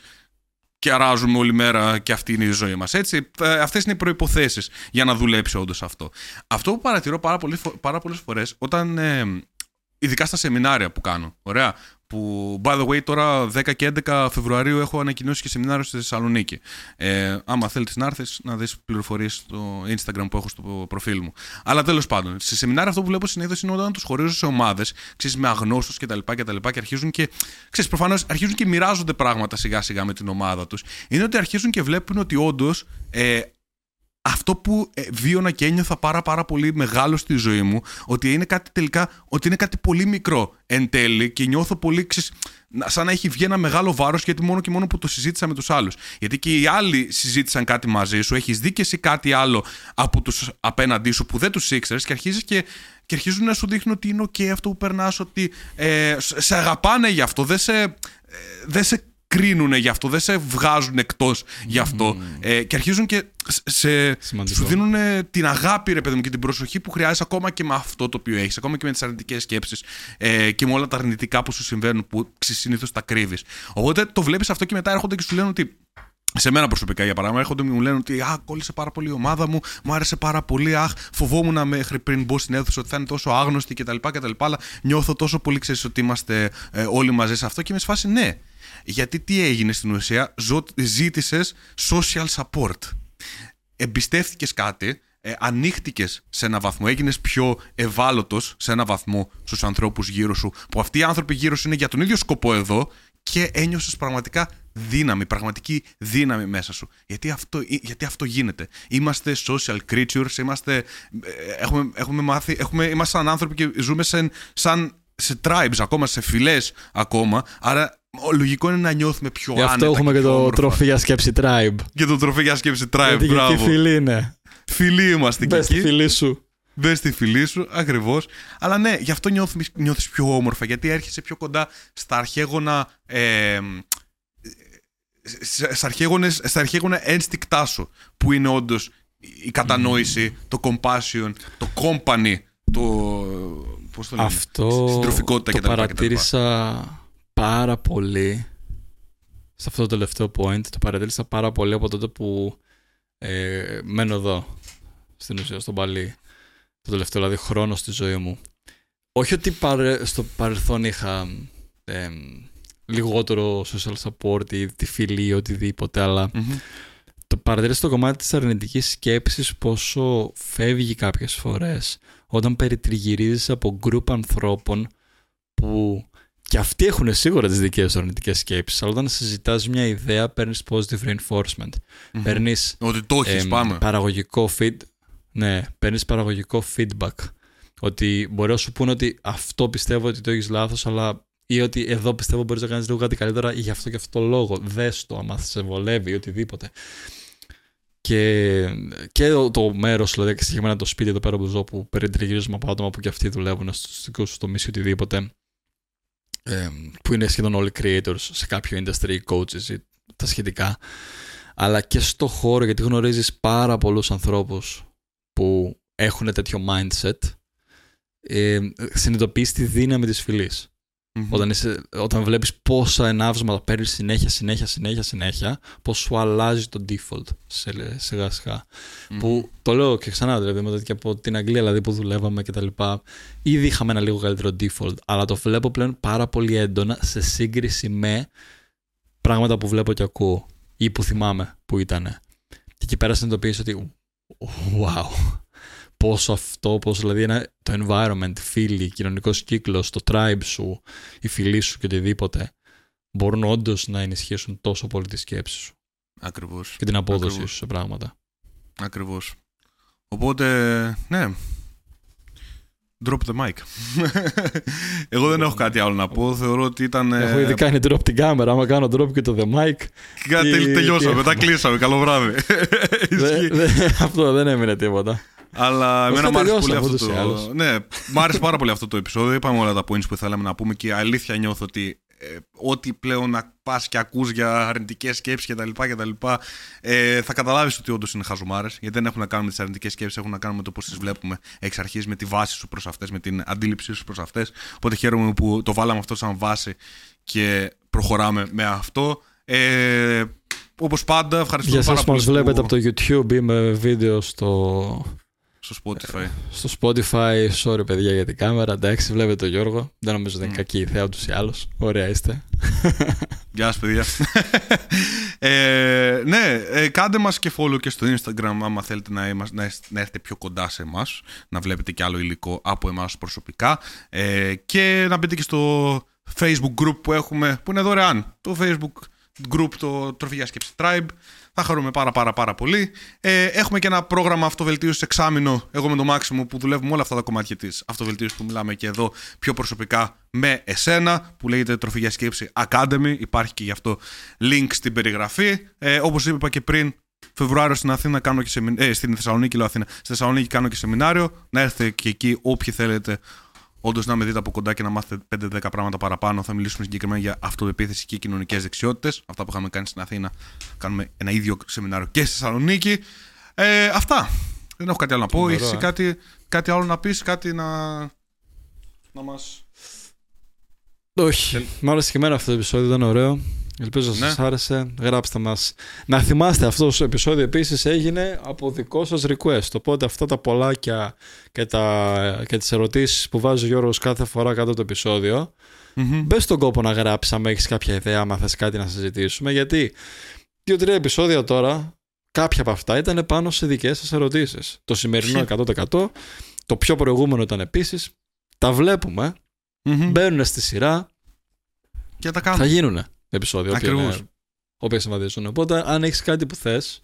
και αράζουμε όλη μέρα και αυτή είναι η ζωή μας. Έτσι, αυτές είναι οι προϋποθέσεις για να δουλέψει όντως αυτό. Αυτό που παρατηρώ πάρα, πολύ, πάρα πολλές φορές όταν, ε, ειδικά στα σεμινάρια που κάνω, ωραία, που by the way τώρα 10 και 11 Φεβρουαρίου έχω ανακοινώσει και σεμινάριο στη Θεσσαλονίκη. Ε, άμα θέλεις να έρθεις να δεις πληροφορίες στο Instagram που έχω στο προφίλ μου. Αλλά τέλος πάντων, σε σεμινάρια αυτό που βλέπω συνήθως είναι όταν τους χωρίζω σε ομάδες, ξέρεις, με αγνώστους κτλ. Και, και, και αρχίζουν και, ξέρεις, προφανώς αρχίζουν και μοιράζονται πράγματα σιγά σιγά με την ομάδα τους. Είναι ότι αρχίζουν και βλέπουν ότι όντως ε, αυτό που ε, βίωνα και ένιωθα πάρα πάρα πολύ μεγάλο στη ζωή μου, ότι είναι κάτι τελικά, ότι είναι κάτι πολύ μικρό εν τέλει και νιώθω πολύ ξες, σαν να έχει βγει ένα μεγάλο βάρος γιατί μόνο και μόνο που το συζήτησα με τους άλλους. Γιατί και οι άλλοι συζήτησαν κάτι μαζί σου, έχεις δει και εσύ κάτι άλλο από τους απέναντί σου που δεν τους ήξερες και αρχίζεις και και αρχίζουν να σου δείχνουν ότι είναι ok αυτό που περνάς, ότι ε, σε αγαπάνε γι' αυτό, δεν σε, ε, δεν σε κρίνουν γι' αυτό, δεν σε βγάζουν εκτός γι' αυτό. Ε, και αρχίζουν και σε, Σημαντικό. σου δίνουν την αγάπη, ρε παιδί μου, και την προσοχή που χρειάζεσαι ακόμα και με αυτό το οποίο έχεις, ακόμα και με τις αρνητικές σκέψεις ε, και με όλα τα αρνητικά που σου συμβαίνουν, που συνήθως τα κρύβεις. Οπότε το βλέπεις αυτό και μετά έρχονται και σου λένε ότι σε μένα προσωπικά, για παράδειγμα, έρχονται και μου λένε ότι Α, κόλλησε πάρα πολύ η ομάδα μου, μου άρεσε πάρα πολύ. Αχ, φοβόμουν μέχρι πριν μπω στην αίθουσα ότι θα είναι τόσο άγνωστη κτλ. κτλ αλλά νιώθω τόσο πολύ, ξέρεις ότι είμαστε ε, όλοι μαζί σε αυτό και με σφάση ναι. Γιατί τι έγινε στην ουσία, ζήτησες social support. Εμπιστεύτηκες κάτι, ε, ανοίχτηκες σε ένα βαθμό, έγινες πιο ευάλωτος σε ένα βαθμό στους ανθρώπους γύρω σου, που αυτοί οι άνθρωποι γύρω σου είναι για τον ίδιο σκοπό εδώ και ένιωσες πραγματικά δύναμη, πραγματική δύναμη μέσα σου. Γιατί αυτό, γιατί αυτό γίνεται. Είμαστε social creatures, είμαστε, έχουμε, έχουμε μάθει, έχουμε, είμαστε σαν άνθρωποι και ζούμε σε, σαν, σε tribes ακόμα, σε φυλές ακόμα, άρα λογικό είναι να νιώθουμε πιο Γι' αυτό άνετα έχουμε και, πιο το όμορφα. τροφή για σκέψη tribe. Και το τροφή για σκέψη tribe, Γιατί και μπράβο. εκεί φίλοι είναι. Φίλοι είμαστε και Μπες στη εκεί. φίλη σου. Μπε στη φυλή σου, ακριβώς. Αλλά ναι, γι' αυτό νιώθεις, νιώθεις πιο όμορφα, γιατί έρχεσαι πιο κοντά στα αρχαίγωνα. Ε, στα, αρχαίγονες, στα αρχαίγωνα ένστικτά σου, που είναι όντως η κατανόηση, το compassion, το company, το. Πώς το λένε, Αυτό συντροφικότητα το κτλ. κτλ. παρατήρησα πάρα πολύ σε αυτό το τελευταίο point. Το παρατήρησα πάρα πολύ από τότε που ε, μένω εδώ, στην ουσία, στον Παλί. Το τελευταίο δηλαδή χρόνο στη ζωή μου. Όχι ότι παρε- στο παρελθόν είχα ε, λιγότερο social support ή τη φιλή ή οτιδήποτε, αλλά Μμμ. το παρατηρείς στο κομμάτι της αρνητικής σκέψης πόσο φεύγει κάποιες φορές όταν περιτριγυρίζεις από γκρουπ ανθρώπων που και αυτοί έχουν σίγουρα τις δικές τους αρνητικές σκέψεις αλλά όταν συζητάς μια ιδέα παίρνεις positive reinforcement Μμμ. παίρνεις Ότι το έχεις, εμ, πάμε. παραγωγικό feed ναι, παίρνεις παραγωγικό feedback ότι μπορεί να σου πούνε ότι αυτό πιστεύω ότι το έχεις λάθος αλλά ή ότι εδώ πιστεύω μπορείς να κάνεις λίγο κάτι καλύτερα για αυτό και αυτό το λόγο. Δες το άμα σε βολεύει ή οτιδήποτε. Και, και το, το μέρος, δηλαδή και συγκεκριμένα το σπίτι εδώ πέρα που ζω, που περιτριγυρίζουμε από άτομα που και αυτοί δουλεύουν στου δικού τους τομείς ή οτιδήποτε, ε, που είναι σχεδόν όλοι creators σε κάποιο industry, coaches ή τα σχετικά. Αλλά και στο χώρο, γιατί γνωρίζεις πάρα πολλούς ανθρώπους που έχουν τέτοιο mindset, ε, συνειδητοποιείς τη δύναμη της φυλής. Μμμ. Όταν, είσαι, όταν βλέπεις πόσα ενάυσματα παίρνεις συνέχεια, συνέχεια, συνέχεια, συνέχεια, πώς σου αλλάζει το default σε, σιγά σιγά. Μμμ. Που το λέω και ξανά, δηλαδή, μετά και από την Αγγλία δηλαδή, που δουλεύαμε και τα λοιπά, ήδη είχαμε ένα λίγο καλύτερο default, αλλά το βλέπω πλέον πάρα πολύ έντονα σε σύγκριση με πράγματα που βλέπω και ακούω ή που θυμάμαι που ήταν. Και εκεί πέρα συνειδητοποίησα ότι wow, πόσο αυτό, πόσο δηλαδή ένα, το environment, φίλοι, κοινωνικός κύκλος, το tribe σου, η φυλή σου και οτιδήποτε μπορούν όντως να ενισχύσουν τόσο πολύ τη σκέψη σου Ακριβώς. και την απόδοσή Ακριβώς. σου σε πράγματα. Ακριβώς. Οπότε, ναι. Drop the mic. Εγώ δεν έχω κάτι άλλο να πω. Θεωρώ ότι ήταν. Έχω ήδη κάνει drop την κάμερα. Άμα κάνω drop και το the mic. Τι... Τελειώσαμε. Μετά κλείσαμε. Καλό βράδυ. αυτό δεν έμεινε τίποτα. Αλλά εμένα μου άρεσε πολύ αυτό το. Ναι, μου άρεσε πάρα πολύ αυτό το επεισόδιο. Είπαμε όλα τα points που θέλαμε να πούμε και η αλήθεια νιώθω ότι ε, ό,τι πλέον να πας και ακούς για αρνητικές σκέψεις κτλ. Ε, θα καταλάβεις ότι όντως είναι χαζομάρες. Γιατί δεν έχουν να κάνουν με τις αρνητικές σκέψεις, έχουν να κάνουν με το πώς τις βλέπουμε εξ αρχής, με τη βάση σου προς αυτές, με την αντίληψή σου προς αυτές. Οπότε χαίρομαι που το βάλαμε αυτό σαν βάση και προχωράμε με αυτό. Ε, Όπως πάντα, ευχαριστώ πάρα πολύ. Για εσάς που μας βλέπετε από το YouTube ή με βίντεο στο στο Spotify. Στο Spotify, sorry παιδιά για την κάμερα. Εντάξει, βλέπετε τον Γιώργο. Δεν νομίζω ότι είναι κακή ιδέα ούτω ή άλλω. Ωραία είστε. Γεια σας, παιδιά. ε, ναι, ε, κάντε μας και follow και στο Instagram άμα θέλετε να, είμαστε, να, να έρθετε πιο κοντά σε εμάς. Να βλέπετε και άλλο υλικό από εμάς προσωπικά. Ε, και να μπείτε και στο Facebook group που έχουμε, που είναι δωρεάν. Το Facebook group, το Τροφιά Σκέψη Tribe. Θα χαρούμε πάρα πάρα πάρα πολύ. Ε, έχουμε και ένα πρόγραμμα αυτοβελτίωσης εξάμεινο, εγώ με το Μάξιμο, που δουλεύουμε όλα αυτά τα κομμάτια της αυτοβελτίωσης που μιλάμε και εδώ πιο προσωπικά με εσένα, που λέγεται Τροφή για Σκέψη Academy. Υπάρχει και γι' αυτό link στην περιγραφή. Ε, Όπως είπα και πριν, Φεβρουάριο στην Αθήνα κάνω και σεμι... ε, στην Θεσσαλονίκη, λέω Αθήνα. Στη Θεσσαλονίκη κάνω και σεμινάριο. Να έρθετε και εκεί όποιοι θέλετε όντως να με δείτε από κοντά και να μάθετε 5-10 πράγματα παραπάνω. Θα μιλήσουμε συγκεκριμένα για αυτοεπίθεση και κοινωνικές δεξιότητες. Αυτά που είχαμε κάνει στην Αθήνα. Κάνουμε ένα ίδιο σεμινάριο και στη Θεσσαλονίκη. Ε, αυτά. Δεν έχω κάτι άλλο να πω. Έχει κάτι, κάτι άλλο να πεις, κάτι να, να μα. Όχι. Μάλλον και αυτό το επεισόδιο ήταν ωραίο. Ελπίζω να ναι. σας άρεσε. Γράψτε μας. Να θυμάστε αυτό το επεισόδιο επίσης έγινε από δικό σας request. Οπότε αυτά τα πολλάκια και, τα, και τις ερωτήσεις που βάζει ο Γιώργος κάθε φορά κάτω το επεισόδιο mm-hmm. μπες στον κόπο να γράψεις αν έχεις κάποια ιδέα, άμα θες κάτι να συζητήσουμε. Γιατί δύο-τρία επεισόδια τώρα, κάποια από αυτά ήταν πάνω σε δικές σας ερωτήσεις. Το σημερινό 100%. Το πιο προηγούμενο ήταν επίσης. Τα βλέπουμε. Mm-hmm. Μπαίνουν στη σειρά. Και τα κάνουμε. Θα γίνουν επεισόδιο. Ακριβώς. Όποια συμβαδίζουν. Οπότε, αν έχεις κάτι που θες,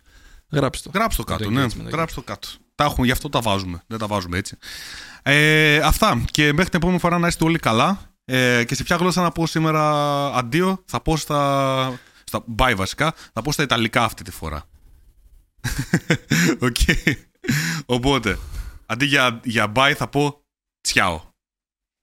γράψτε το. Γράψτε το κάτω, ναι. Γράψτε το κάτω. Τα έχουμε, γι' αυτό τα βάζουμε. Δεν τα βάζουμε έτσι. Ε, αυτά. Και μέχρι την επόμενη φορά να είστε όλοι καλά. Ε, και σε ποια γλώσσα να πω σήμερα αντίο, θα πω στα. στα bye βασικά, θα πω στα Ιταλικά αυτή τη φορά. Ok. okay. Οπότε, αντί για, για bye θα πω ciao.